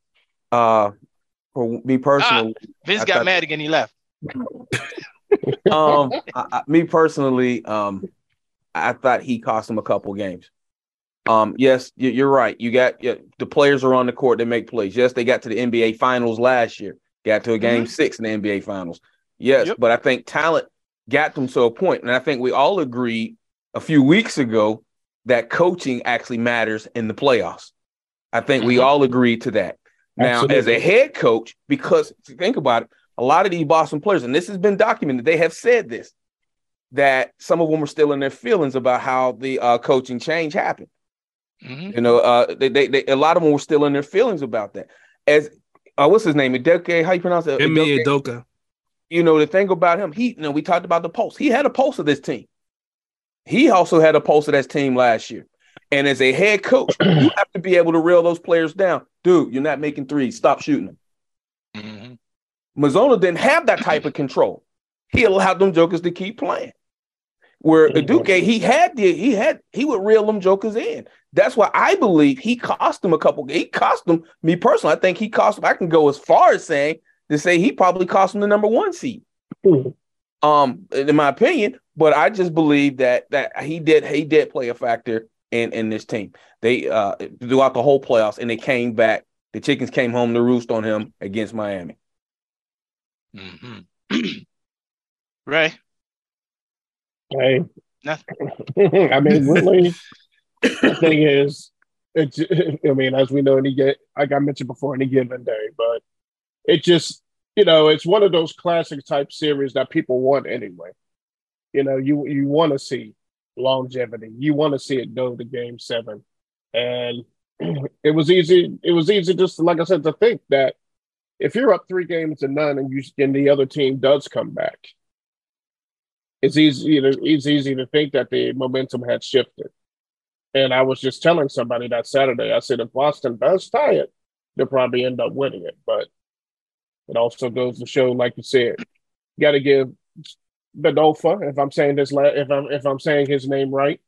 Uh, for me personally, Vince I got thought- mad again. He left. Um, I, I, me personally, um, I thought he cost him a couple games. Um, yes, you, you're right. You got yeah, the players are on the court. They make plays. Yes, they got to the NBA Finals last year. Got to a game six in the NBA Finals. Yes, Yep. but I think talent got them to a point, and I think we all agreed a few weeks ago that coaching actually matters in the playoffs. I think we Mhm. all agreed to that. Now, as a head coach, because if think about it, a lot of these Boston players, and this has been documented, they have said this that some of them were still in their feelings about how the uh, coaching change happened. Mhm. You know, uh, they, they, they, a lot of them were still in their feelings about that. As uh, what's his name? Adoke, how you pronounce it? Ime Udoka? Adoka. you know, the thing about him, he, you know, we talked about the pulse. He had a pulse of this team. He also had a pulse of this team last year. And as a head coach, *clears throat* you have to be able to reel those players down. Dude, you're not making threes. Stop shooting them. Mhm. Mazzulla didn't have that type of control. He allowed them jokers to keep playing. Where Duque, he had the he had he would reel them jokers in. That's why I believe he cost them a couple. He cost them me personally. I think he cost them. I can go as far as saying to say he probably cost them the number one seed. Um, in my opinion, but I just believe that that he did he did play a factor in in this team. They uh throughout the whole playoffs, and they came back. The chickens came home to roost on him against Miami. Mhm. *clears throat* Ray, Hey, Nothing. *laughs* I mean, really, the *laughs* thing is, it's. *laughs* I mean, as we know, any get like I mentioned before, any given day, but it just, you know, it's one of those classic type series that people want anyway. You know, you you want to see longevity. You want to see it go to Game Seven, and *clears throat* it was easy. It was easy, just like I said, to think that if you're up three games to none and you and the other team does come back, it's easy to it's easy to think that the momentum had shifted. And I was just telling somebody that Saturday, I said if Boston does tie it, they'll probably end up winning it. But it also goes to show, like you said, you got to give Bedofa, if I'm saying this, if I'm if I'm saying his name right,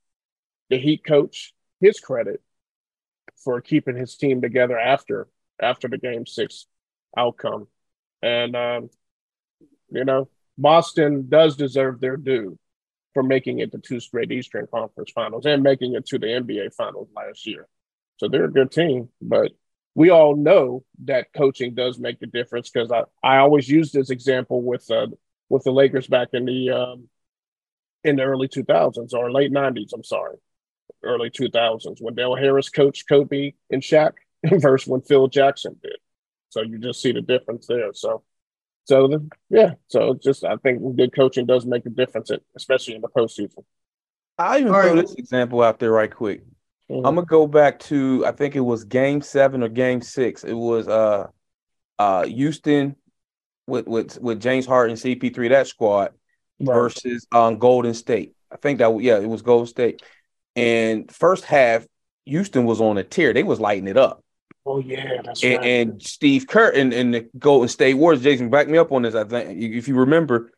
the Heat coach, his credit for keeping his team together after after the Game Six outcome, and um, you know Boston does deserve their due for making it to two straight Eastern Conference Finals and making it to the NBA Finals last year. So they're a good team, but we all know that coaching does make the difference because I, I always use this example with uh, with the Lakers back in the um, in the early 2000s or late 90s. I'm sorry, early 2000s when Del Harris coached Kobe and Shaq *laughs* versus when Phil Jackson did. So you just see the difference there. So, so the, yeah. So just I think good coaching does make a difference, especially in the postseason. I'll even All throw right. this example out there right quick. Mhm. I'm gonna go back to I think it was game seven or game six. It was uh uh Houston with with with James Harden, CP3, that squad Right. versus um Golden State. I think that yeah, it was Golden State. And first half, Houston was on a tear. They was lighting it up. Oh yeah, that's And, right. and Steve Kerr and, and the Golden State Warriors, Jason, back me up on this. I think if you remember,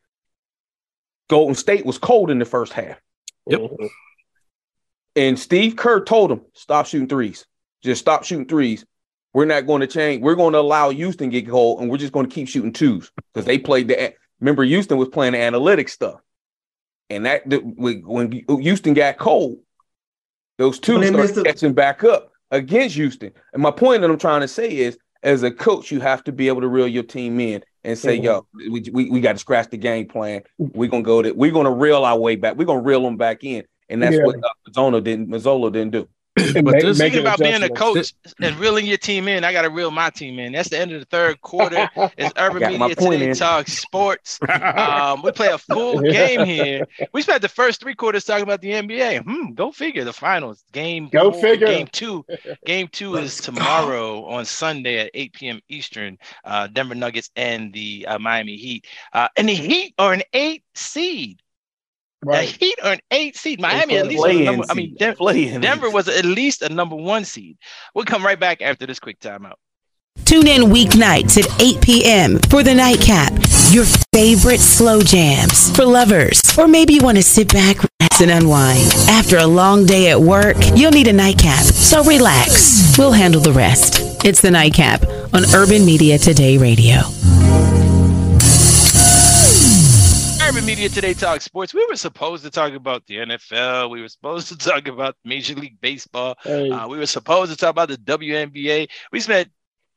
Golden State was cold in the first half. Yep. And Steve Kerr told him, stop shooting threes. Just stop shooting threes. We're not going to change. We're going to allow Houston get cold, and we're just going to keep shooting twos because they played the. Remember, Houston was playing the analytics stuff, and that the, when when Houston got cold, those When twos they started missed the- catching back up against Houston. And my point that I'm trying to say is, as a coach, you have to be able to reel your team in and say, Mhm. "Yo, we, we, we got to scratch the game plan. We're gonna go to we're gonna reel our way back. We're gonna reel them back in." And that's Yeah. what uh, Mazzulla didn't Mazzulla didn't do. And *clears throat* But make- this- making Speaking about being a coach and reeling your team in, I got to reel my team in. That's the end of the third quarter. *laughs* It's Urban Got my Media Today in. Talk Sports. *laughs* Um, we play a full game here. We spent the first three quarters talking about the NBA. Hmm, go figure. The finals game. Go four- figure. Game two. Game two is tomorrow on Sunday at 8 p.m. Eastern. Uh, Denver Nuggets and the uh, Miami Heat. Uh, and the Heat are an eight seed. The Heat are an eight seed. Miami at least. was a Play-in number, I mean, seed. Denver was at least a number one seed. We'll come right back after this quick timeout. Tune in weeknights at 8 p.m. for the nightcap. Your favorite slow jams for lovers. Or maybe you want to sit back, relax, and unwind. After a long day at work, you'll need a nightcap. So relax. We'll handle the rest. It's the nightcap on Urban Media Today Radio. Urban Media Today Talk Sports. We were supposed to talk about the NFL. We were supposed to talk about Major League Baseball. Hey, Uh, we were supposed to talk about the WNBA. We spent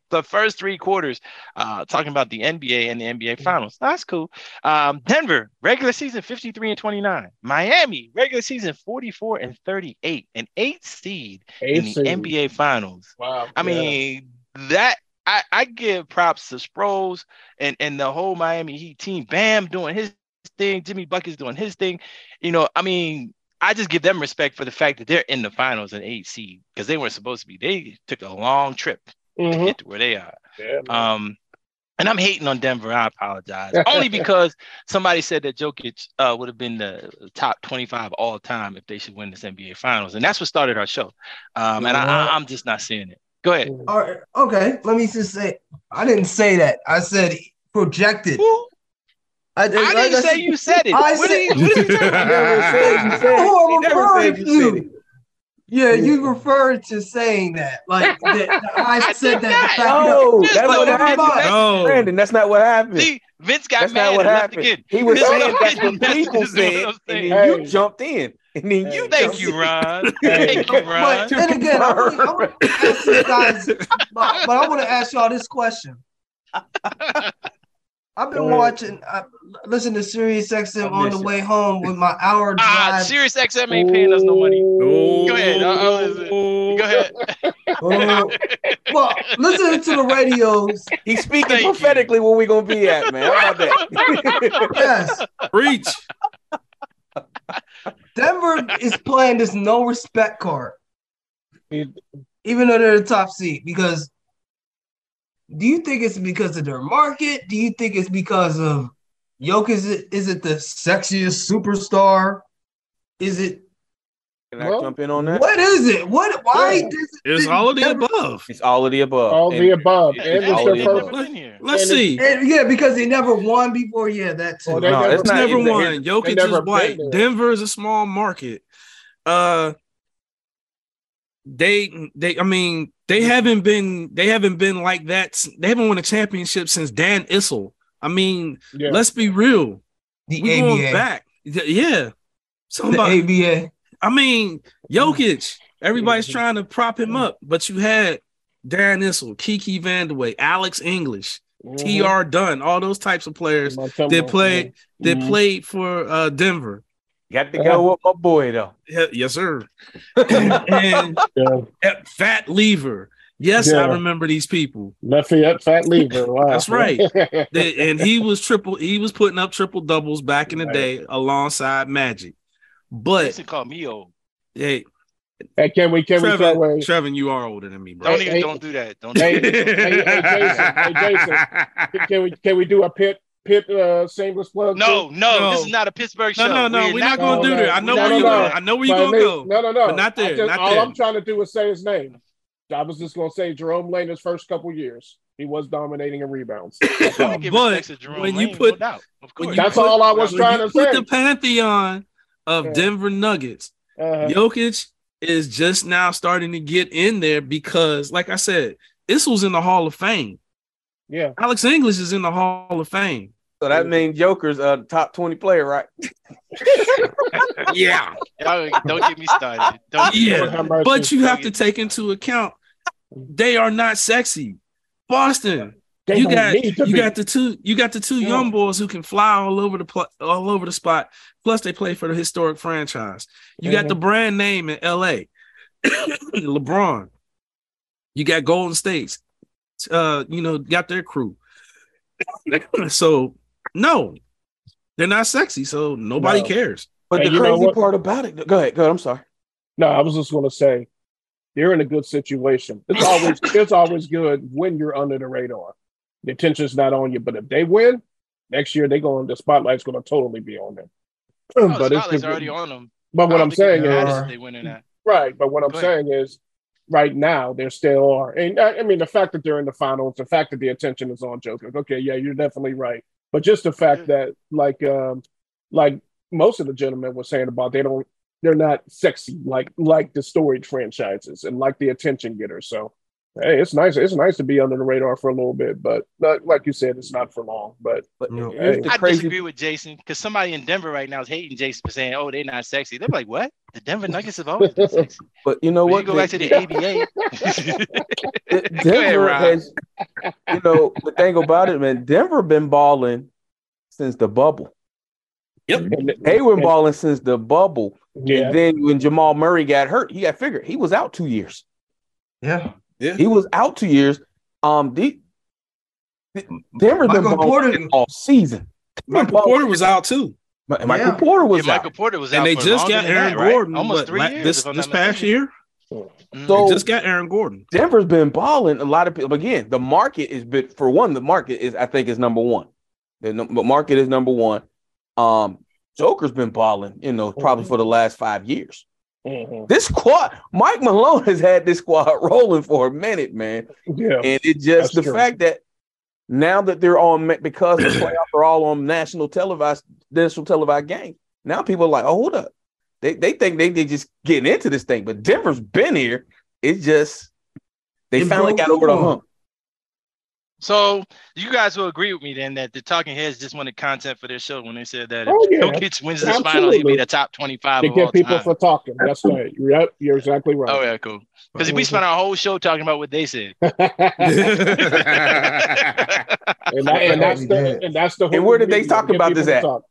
the first three quarters uh, talking about the NBA and the NBA Finals. That's cool. Um, Denver regular season 53 and 29. Miami regular season 44 and 38. An eight seed in the seed. NBA Finals. Wow. I yeah. mean, that I, I give props to Sproles and, and the whole Miami Heat team. Bam doing his thing, Jimmy Bucket's doing his thing. You know, I mean, I just give them respect for the fact that they're in the finals in eight seed because they weren't supposed to be. They took a long trip to Mhm. get to where they are. Yeah. Um, and I'm hating on Denver. I apologize. *laughs* Only because somebody said that Jokic uh, would have been the top 25 all time if they should win this NBA Finals, and that's what started our show. Um, and I, I, I'm just not seeing it. Go ahead. All right, okay. Let me just say, I didn't say that. I said projected. Who? I, I didn't say you said it. I What said- are you- what are you talking *laughs* said you said Who it. I'm never referring said you said to. it. Yeah, you referred to saying that. Like that, *laughs* I I said that. not. The No, that's let what him happened. No. Brandon, that's not what happened. See, Vince got That's mad not what and left happened. again. He was This is saying what that's *laughs* I'm what people This what said, and saying. then you jumped in, and then you Thank you, in. Ron. Thank you, But Ron. then again, I want to ask you guys, but, but I want to ask y'all this question. I've been Go watching, I listen to Sirius XM on the it. way home with my hour Ah, drive. Sirius XM ain't paying us no money. Go ahead. Uh, uh, *laughs* listen. Go ahead. Uh, well, listening to the radios, He's speaking Thank you. prophetically where we gonna be at, man. How about that? *laughs* *laughs* yes, Preach. Denver is playing this no respect card, even though they're the top seed. Because do you think it's because of their market? Do you think it's because of Jokic? Is it, is it the sexiest superstar? Is it Can I Well, jump in on that? what is it? What? Why? Yeah. does- It's all of the Denver- above. It's all of the above. all And- the above. Yeah, And it's it's all the above. never. Let's And see. And, yeah, because they never won before. Yeah, that too. Oh, they No, never- it's It's never even- won. Jokic is white. Denver is a small market. Uh, they they I mean they haven't been they haven't been like that. They haven't won a championship since Dan Issel. I mean, Yeah. let's be real. the We going ABA. back. Y- Yeah. The Somebody. ABA. I mean, Jokic. Everybody's trying to prop him up, but you had Dan Issel, Kiki Vandeweghe, Alex English. Mhm. T.R. Dunn, all those types of players Montgomery, that played that Mhm. played for uh, Denver. Got to go with my boy though. Yeah, yes, sir. *laughs* and Yeah. Fat Lever. Yes, I remember these people. Lafayette Fat Lever. *laughs* Wow. That's right. *laughs* They- and he was triple. He was putting up triple doubles back in the Right. day alongside Magic. They But used to call me old. hey, hey, can we can we Trevin, throw? Trevin, you are older than me, bro. Don't even hey, don't do that. Don't hey, do that. hey, hey, Jason, hey, Jason. Can we can we do a pit pit uh shameless plug? No, no, No. this is not a Pittsburgh show. no, no. We're not gonna gonna do no, that. I know no, where no, you no. going. I know where you But gonna go. No, no, no. But not I there, just- not all there. I'm trying to do is say his name. I was just gonna say Jerome Lane his first couple years. He was dominating in rebounds. That's all. Give But respect to when you Lane, put- no doubt. Of when course. you That's put- all I was when trying you to put say. the pantheon of Yeah. Denver Nuggets. Uh-huh. Jokic is just now starting to get in there because, like I said, this was in the Hall of Fame. Yeah. Alex English is in the Hall of Fame. So that means Joker's a top 20 player, right? *laughs* Yeah, Y'all don't get me started. Don't Yeah. Lord have but you have to take into account they are not sexy. Boston, They you got you be. got the two you got the two Yeah. young boys who can fly all over the pl- all over the spot. Plus, they play for the historic franchise. You got Mhm. the brand name in L.A. *coughs* LeBron. You got Golden States. Uh, you know, got their crew. *clears throat* so no, they're not sexy. So nobody No. cares. But Hey, the crazy part about it, go ahead, go ahead. I'm sorry. No, I was just going to say, you're in a good situation. It's always *laughs* it's always good when you're under the radar. The attention's not on you, but if they win next year, they going to the spotlight's going to totally be on them. *clears throat* Oh, but the it's spotlight's already on them. But what I'm saying is, is they winning that. right. But what I'm Go ahead. saying is, right now there still are, and I, I mean the fact that they're in the finals, the fact that the attention is on Joker. Okay, yeah, you're definitely right. But just the fact that, like, um, like most of the gentlemen were saying about, they don't, they're not sexy like like the storage franchises and like the attention getters. So, hey, it's nice. It's nice to be under the radar for a little bit, but not, like you said, it's not for long. But But No. here's the I crazy disagree with Jason because somebody in Denver right now is hating Jason for saying, "Oh, they're not sexy." They're like, "What? The Denver Nuggets have always been sexy." *laughs* but you know When what? you go back to the ABA. *laughs* *laughs* Denver Rob. has, you know, the thing about it, man, Denver been balling since the bubble. and, They been balling since the bubble. yeah, And then when Jamal Murray got hurt, he got figured. He was out two years. Yeah. He was out two years. Um, the, the- Denver's been Michael balling Porter- all season. Michael Porter was out too, Ma- Michael Yeah. Porter was Yeah, out. Michael Porter was and they for just got Aaron that, right? Gordon. almost three years. this this past mistaken. year. Mhm. So- They just got Aaron Gordon. Denver's been balling. A lot of people again. The market is bit for one. The market is I think is number one. The num- the market is number one. Um, Joker's been balling. You know, probably for the last five years. Mhm. This squad, Mike Malone has had this squad *laughs* rolling for a minute, man. yeah, And it just the true. fact that now that they're on because the playoffs *clears throat* are all on national televised national televised games. Now people are like, oh, hold up. They they think they they just getting into this thing, but Denver's been here. It's just they It finally got over the hump. So you guys will agree with me then that the Talking Heads just wanted content for their show when they said that if Oh, yeah. Jokic wins this final, he'd Absolutely. be the top twenty-five to of all get people time. for talking. That's right. Yep, you're exactly right. Oh yeah, cool. Because we spent our whole show talking about what they said. *laughs* *laughs* and, that, and that's the and that's the. And where did they talk about this at? talk.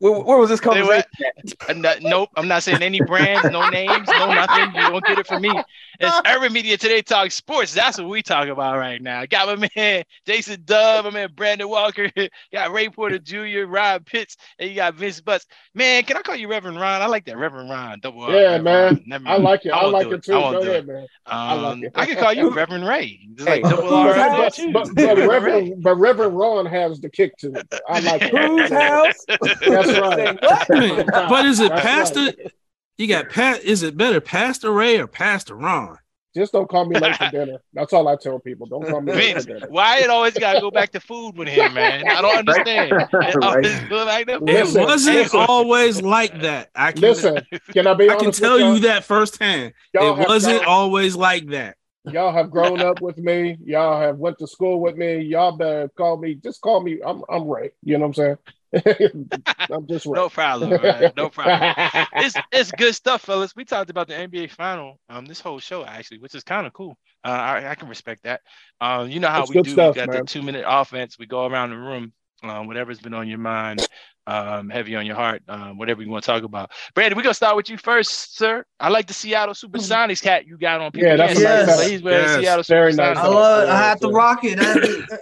Where, where was this Say what? conversation? I'm not- nope, I'm not saying any brands, no names, no nothing. You won't get it from me. It's *laughs* Urban Media Today Talk Sports. That's what we talk about right now. Got my man Jason Dove, my man Brandon Walker, *laughs* got Ray Porter Jr., Rob Pitts, and you got Vince Butts. Man, can I call you Reverend Ron? I like that Reverend Ron. Double R, Yeah, Reverend man. Ron. Never I like it. I, won't like it too. I won't Go do ahead, it. man. Um, like it. I can call you Reverend Ray. Just like Hey, double R. house? T. But, but Reverend, but Reverend Ron has the kick to it. I like it. *laughs* Whose house? That's right. *laughs* but is it That's Pastor? right. You got Pat. Is it better Pastor Ray or Pastor Ron? Just don't call me late for dinner. That's all I tell people. Don't call me late Vince, for dinner. why it always gotta go back to food with him, man? I don't understand. It always go back to food. It wasn't listen. always like that. I can Listen, can I be I can tell y'all? that firsthand. Y'all it wasn't grown- always like that. Y'all have grown up with me. Y'all have went to school with me. Y'all better call me. Just call me. I'm I'm Ray. You know what I'm saying? I'm just No problem, man. No problem. *laughs* it's it's good stuff, fellas. We talked about the NBA final um this whole show actually, which is kind of cool. Uh, I, I can respect that. Um, you know how It's we do. stuff, we got man. the two minute offense. We go around the room. Um, whatever's been on your mind, um, heavy on your heart, um, whatever you want to talk about. Brandon, we're gonna start with you first, sir. I like the Seattle Supersonics hat you got on. People Yeah, that's can't nice it, but hat. he's wearing Yes, Seattle very nice I love. Yeah, I have to so- rock it. I-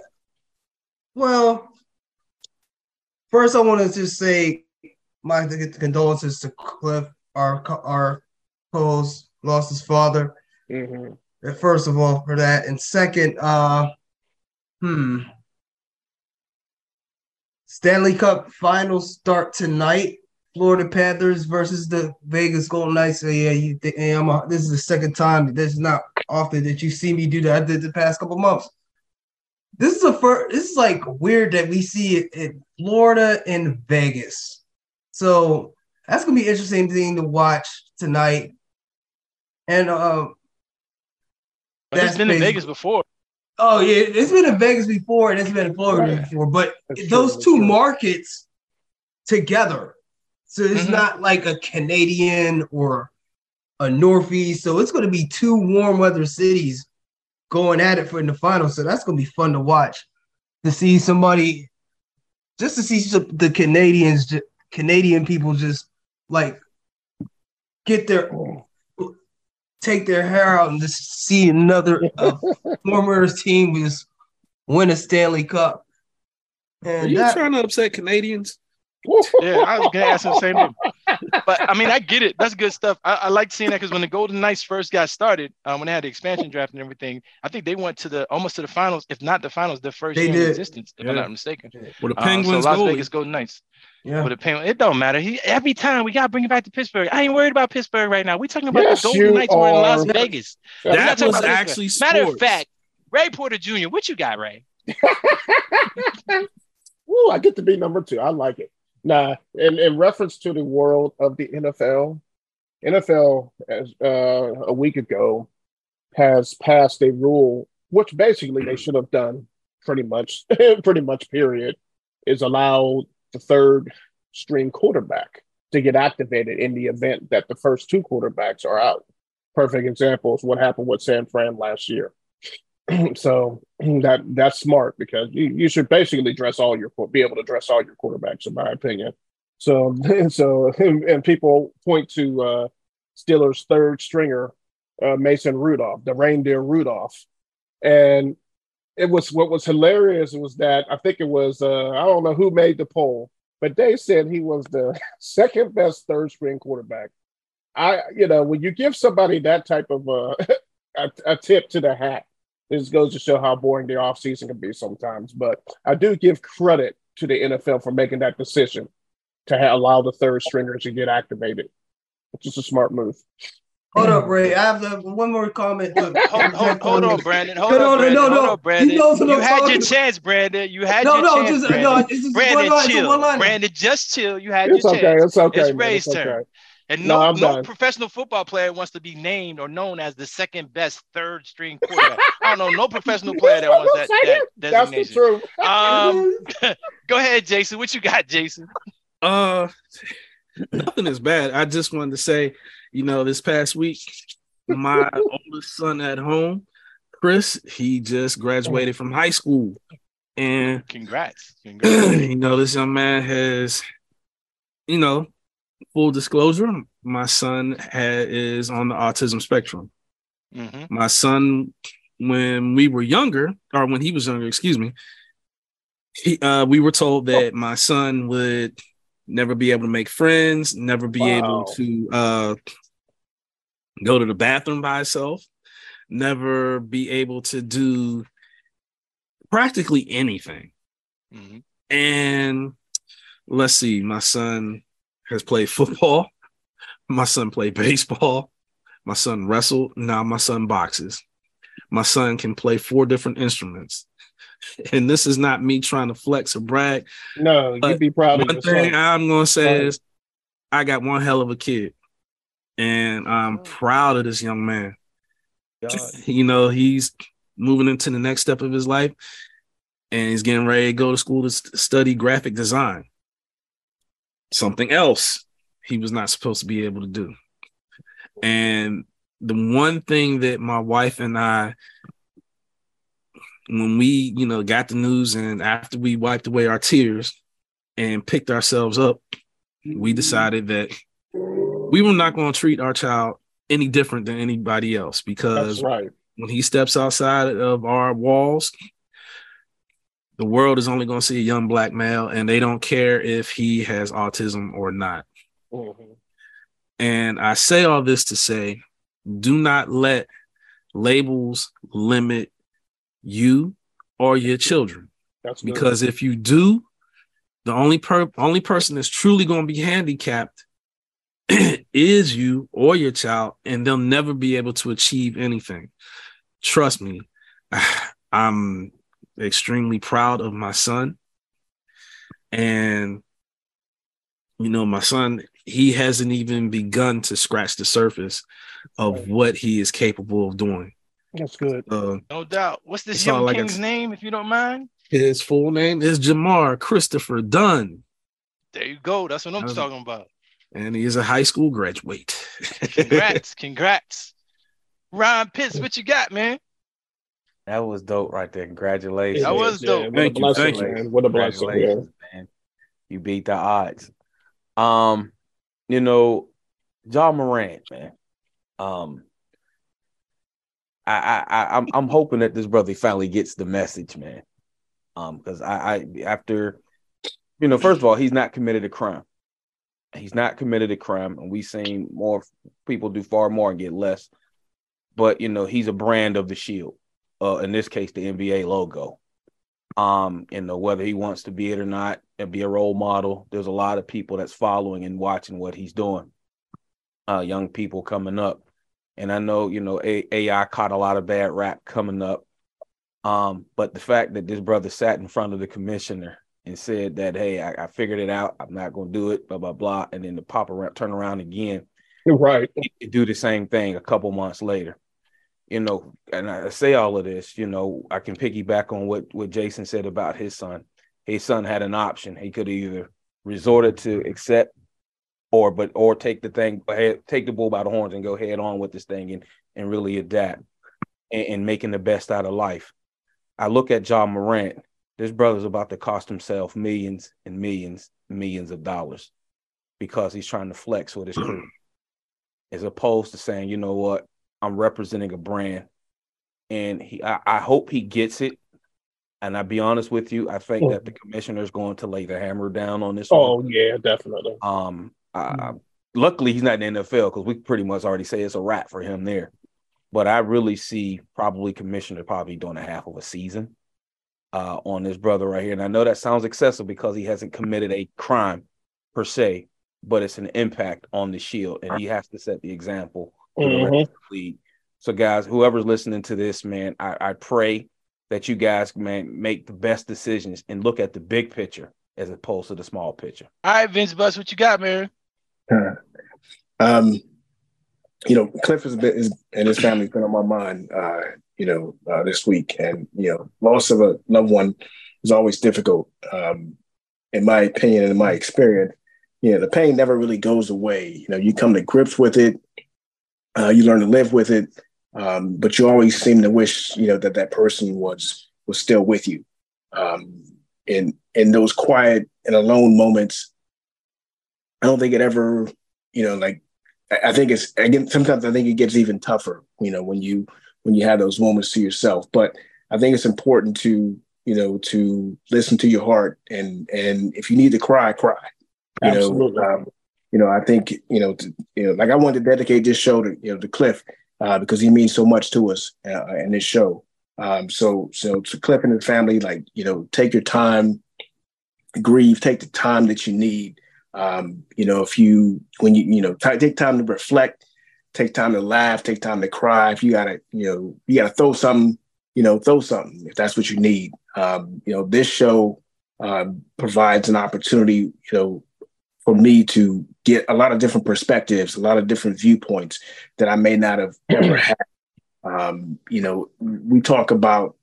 *laughs* well, first I want to just say my condolences to Cliff, our our co-host, lost his father. Mhm. Uh, First of all, for that, and second, uh, hmm, Stanley Cup finals start tonight. Florida Panthers versus the Vegas Golden Knights. So yeah, you think I'm a, this is the second time. This is not often that you see me do that. I did the past couple months. This is a first. This is like weird that we see it in Florida and Vegas. So that's gonna be an interesting thing to watch tonight. And uh, But it's That's been in Vegas before. Oh yeah, it's been in Vegas before and it's been in Florida Right. before, but That's those that's two true. markets together. So it's Mhm. not like a Canadian or a Northeast. So it's going to be two warm weather cities going at it for in the final. So that's going to be fun to watch. To see somebody, just to see some, the Canadians, ju- Canadian people, just like get their take their hair out and just see another uh, *laughs* former team just win a Stanley Cup. Are And you that, trying to upset Canadians? *laughs* Yeah, I was gonna ask the same thing. But I mean, I get it. That's good stuff. I, I like seeing that because when the Golden Knights first got started, um, when they had the expansion draft and everything, I think they went to the almost to the finals, if not the finals, the first They year did. in existence, if I'm not mistaken. Well, the Penguins so Las goalie. Vegas Golden Knights. yeah. But the Penguins, it don't matter. He every time we gotta bring it back to Pittsburgh. I ain't worried about Pittsburgh right now. We talking about Yes, the Golden you Knights were in Las are. Vegas. We're That was about Pittsburgh. actually Matter of fact, Ray Porter Jr., what you got, Ray? *laughs* Ooh, I get to be number two. I like it. Nah, in, in reference to the world of the NFL, NFL as uh, a week ago has passed a rule, which basically they should have done pretty much, *laughs* pretty much. Period, is allow the third string quarterback to get activated in the event that the first two quarterbacks are out. Perfect example is what happened with San Fran last year. *clears throat* so *clears throat* that that's smart because you, you should basically dress all your be able to dress all your quarterbacks in my opinion. So *laughs* so *laughs* and people point to uh Steelers third stringer uh, Mason Rudolph, the reindeer Rudolph. And it was what was hilarious was that I think it was uh I don't know who made the poll, but they said he was the *laughs* second best third string quarterback. I you know when you give somebody that type of uh, a, a tip to the hat, this goes to show how boring the offseason can be sometimes. But I do give credit to the NFL for making that decision to ha- allow the third stringers to get activated, which is a smart move. Hold up, Ray. I have the, one more comment. Look, *laughs* Hold, hold, hold on, Brandon. Hold No, on, no, Brandon. no, hold on, Brandon. He knows what you I'm had your chance, Brandon. You had no, your no, chance, just Brandon. no. It's just Brandon, one line. Chill. one. Brandon, just chill. You had It's your okay. chance. It's okay. It's man. Ray's It's turn. Okay. And No, no, I'm no professional football player wants to be named or known as the second best third string quarterback. I don't know no professional player that *laughs* wants that, that That's the truth. Um, *laughs* *laughs* go ahead, Jason. What you got, Jason? Uh, nothing is bad. I just wanted to say, you know, this past week, my oldest son at home, Chris, he just graduated from high school, and Congrats. Congrats. *clears throat* you know, this young man has, you know, full disclosure, my son ha- is on the autism spectrum. hmm My son, when we were younger, or when he was younger, excuse me, he, uh, we were told that my son would never be able to make friends, never be able to uh, go to the bathroom by himself, never be able to do practically anything. hmm And let's see, my son has played football. *laughs* My son played baseball. My son wrestled. Now my son boxes. My son can play four different instruments. *laughs* And this is not me trying to flex or brag. No, you'd be proud of One thing son. I'm going to say Right. is I got one hell of a kid. And I'm proud of this young man. *laughs* You know, he's moving into the next step of his life and he's getting ready to go to school to study graphic design. Something else he was not supposed to be able to do. And the one thing that my wife and I, when we, you know, got the news and after we wiped away our tears and picked ourselves up, we decided that we were not going to treat our child any different than anybody else because right. when he steps outside of our walls, the world is only going to see a young black male and they don't care if he has autism or not. Mhm. And I say all this to say do not let labels limit you or your children That's good. because if you do, the only per- only person that's truly going to be handicapped *clears throat* is you or your child, and they'll never be able to achieve anything. Trust me, *sighs* I'm extremely proud of my son, and you know, my son he hasn't even begun to scratch the surface of what he is capable of doing. That's good. Uh, No doubt. What's this young like king's it's- name, if you don't mind? his full name is Jamar Christopher Dunn, There you go. That's what I'm Um, talking about. and he is a high school graduate. *laughs* Congrats, congrats. Ryan Pitts, what you got, man? That was dope right there. Congratulations. That was dope. What Thank a you, thank you. man. What a blessing. Yeah. Man. You beat the odds. Um, you know, Ja Morant, man. Um, I, I, I I'm I'm hoping that this brother finally gets the message, man. Um, because I, I after, you know, first of all, he's not committed a crime. He's not committed a crime, and we've seen more people do far more and get less. But you know, he's a brand of the shield. Uh, in this case, the NBA logo. Um you know whether he wants to be it or not and be a role model there's a lot of people that's following and watching what he's doing. Uh young people coming up. And i know you know A- ai caught a lot of bad rap coming up. Um but the fact that this brother sat in front of the commissioner and said that hey i, I figured it out. I'm not going to do it blah blah blah. And then the pop around turn around again. Right. do the same thing a couple months later. You know, and I say all of this, you know, I can piggyback on what what Jason said about his son. His son had an option. He could either resorted to accept or but or take the thing eh, take the bull by the horns and go head on with this thing and and really adapt and, and making the best out of life. I look at Ja Morant. This brother's about to cost himself millions and millions, millions of dollars because he's trying to flex with his crew *clears throat* as opposed to saying, you know what, I'm representing a brand. And he I, I hope he gets it. And I'll be honest with you, I think that the commissioner is going to lay the hammer down on this Oh one. yeah, definitely. Um I, luckily he's not in the NFL because we pretty much already say it's a wrap for him there. But I really see probably commissioner probably doing a half of a season uh on this brother right here. And I know that sounds excessive because he hasn't committed a crime per se, but it's an impact on the shield, and he has to set the example for the rest Mhm. of the league. So, guys, whoever's listening to this, man, I, I pray that you guys, man, make the best decisions and look at the big picture as opposed to the small picture. All right, Vince Bus, what you got, man? *laughs* Um, you know, Cliff has been is, and his family's been on my mind. Uh, you know, uh, this week, and you know, loss of a loved one is always difficult. Um, in my opinion and in my experience, you know, the pain never really goes away. You know, you come to grips with it, uh, you learn to live with it, um, but you always seem to wish, you know, that that person was was still with you. Um, in in those quiet and alone moments, I don't think it ever, you know, like I- I think it's again sometimes I think it gets even tougher, you know, when you when you have those moments to yourself. But I think it's important to, you know, to listen to your heart and and if you need to cry, cry. You Absolutely. know, um, you know, I think, you know, to, you know, like I wanted to dedicate this show to, you know, to Cliff, uh, because he means so much to us uh, in this show. Um, so, so to Cliff and his family, like, you know, take your time, grieve, take the time that you need. Um, you know, if you, when you, you know, t- take time to reflect, take time to laugh, take time to cry. If you gotta, you know, you gotta throw something, you know, throw something if that's what you need. Um, you know, this show um, provides an opportunity, you know, for me to get a lot of different perspectives, a lot of different viewpoints that I may not have *clears throat* ever had. Um, you know, we talk about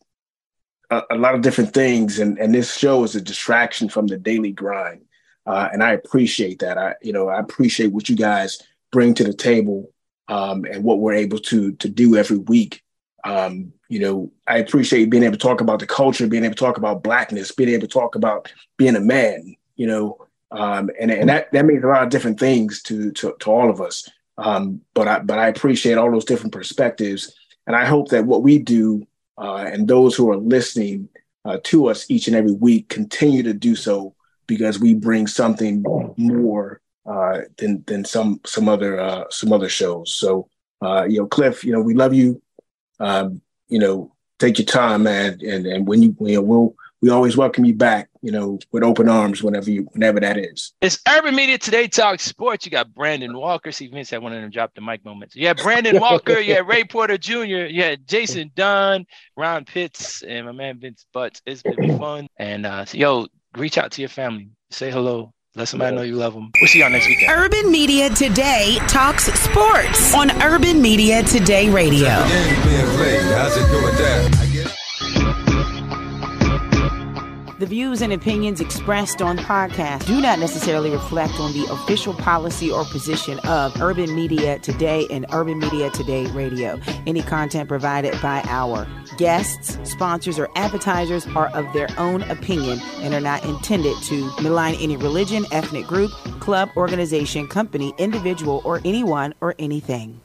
a, a lot of different things, and and this show is a distraction from the daily grind. uh, and I appreciate that. I you know I appreciate what you guys bring to the table um, and what we're able to to do every week. Um, you know, I appreciate being able to talk about the culture, being able to talk about blackness, being able to talk about being a man. You know, um, and and that that means a lot of different things to to, to all of us. Um, but I but I appreciate all those different perspectives, and I hope that what we do uh, and those who are listening uh, to us each and every week continue to do so because we bring something more uh, than than some some other uh, some other shows. So uh, you know, Cliff, you know, we love you. Um, you know, take your time, man, and and when you you know we'll we always welcome you back, you know, with open arms whenever you whenever that is. It's Urban Media Today Talk Sports. You got Brandon Walker. See, Vince had one of them drop the mic moments. Yeah, Brandon *laughs* Walker. yeah, Ray Porter Jr. Yeah, Jason Dunn, Ron Pitts, and my man Vince Butts. It's been *clears throat* fun. And uh, so, yo, reach out to your family. Say hello. Let somebody know you love them. We'll see y'all next weekend. Urban Media Today talks sports on Urban Media Today Radio. The views and opinions expressed on the podcast do not necessarily reflect on the official policy or position of Urban Media Today and Urban Media Today Radio. Any content provided by our guests, sponsors, or advertisers are of their own opinion and are not intended to malign any religion, ethnic group, club, organization, company, individual, or anyone or anything.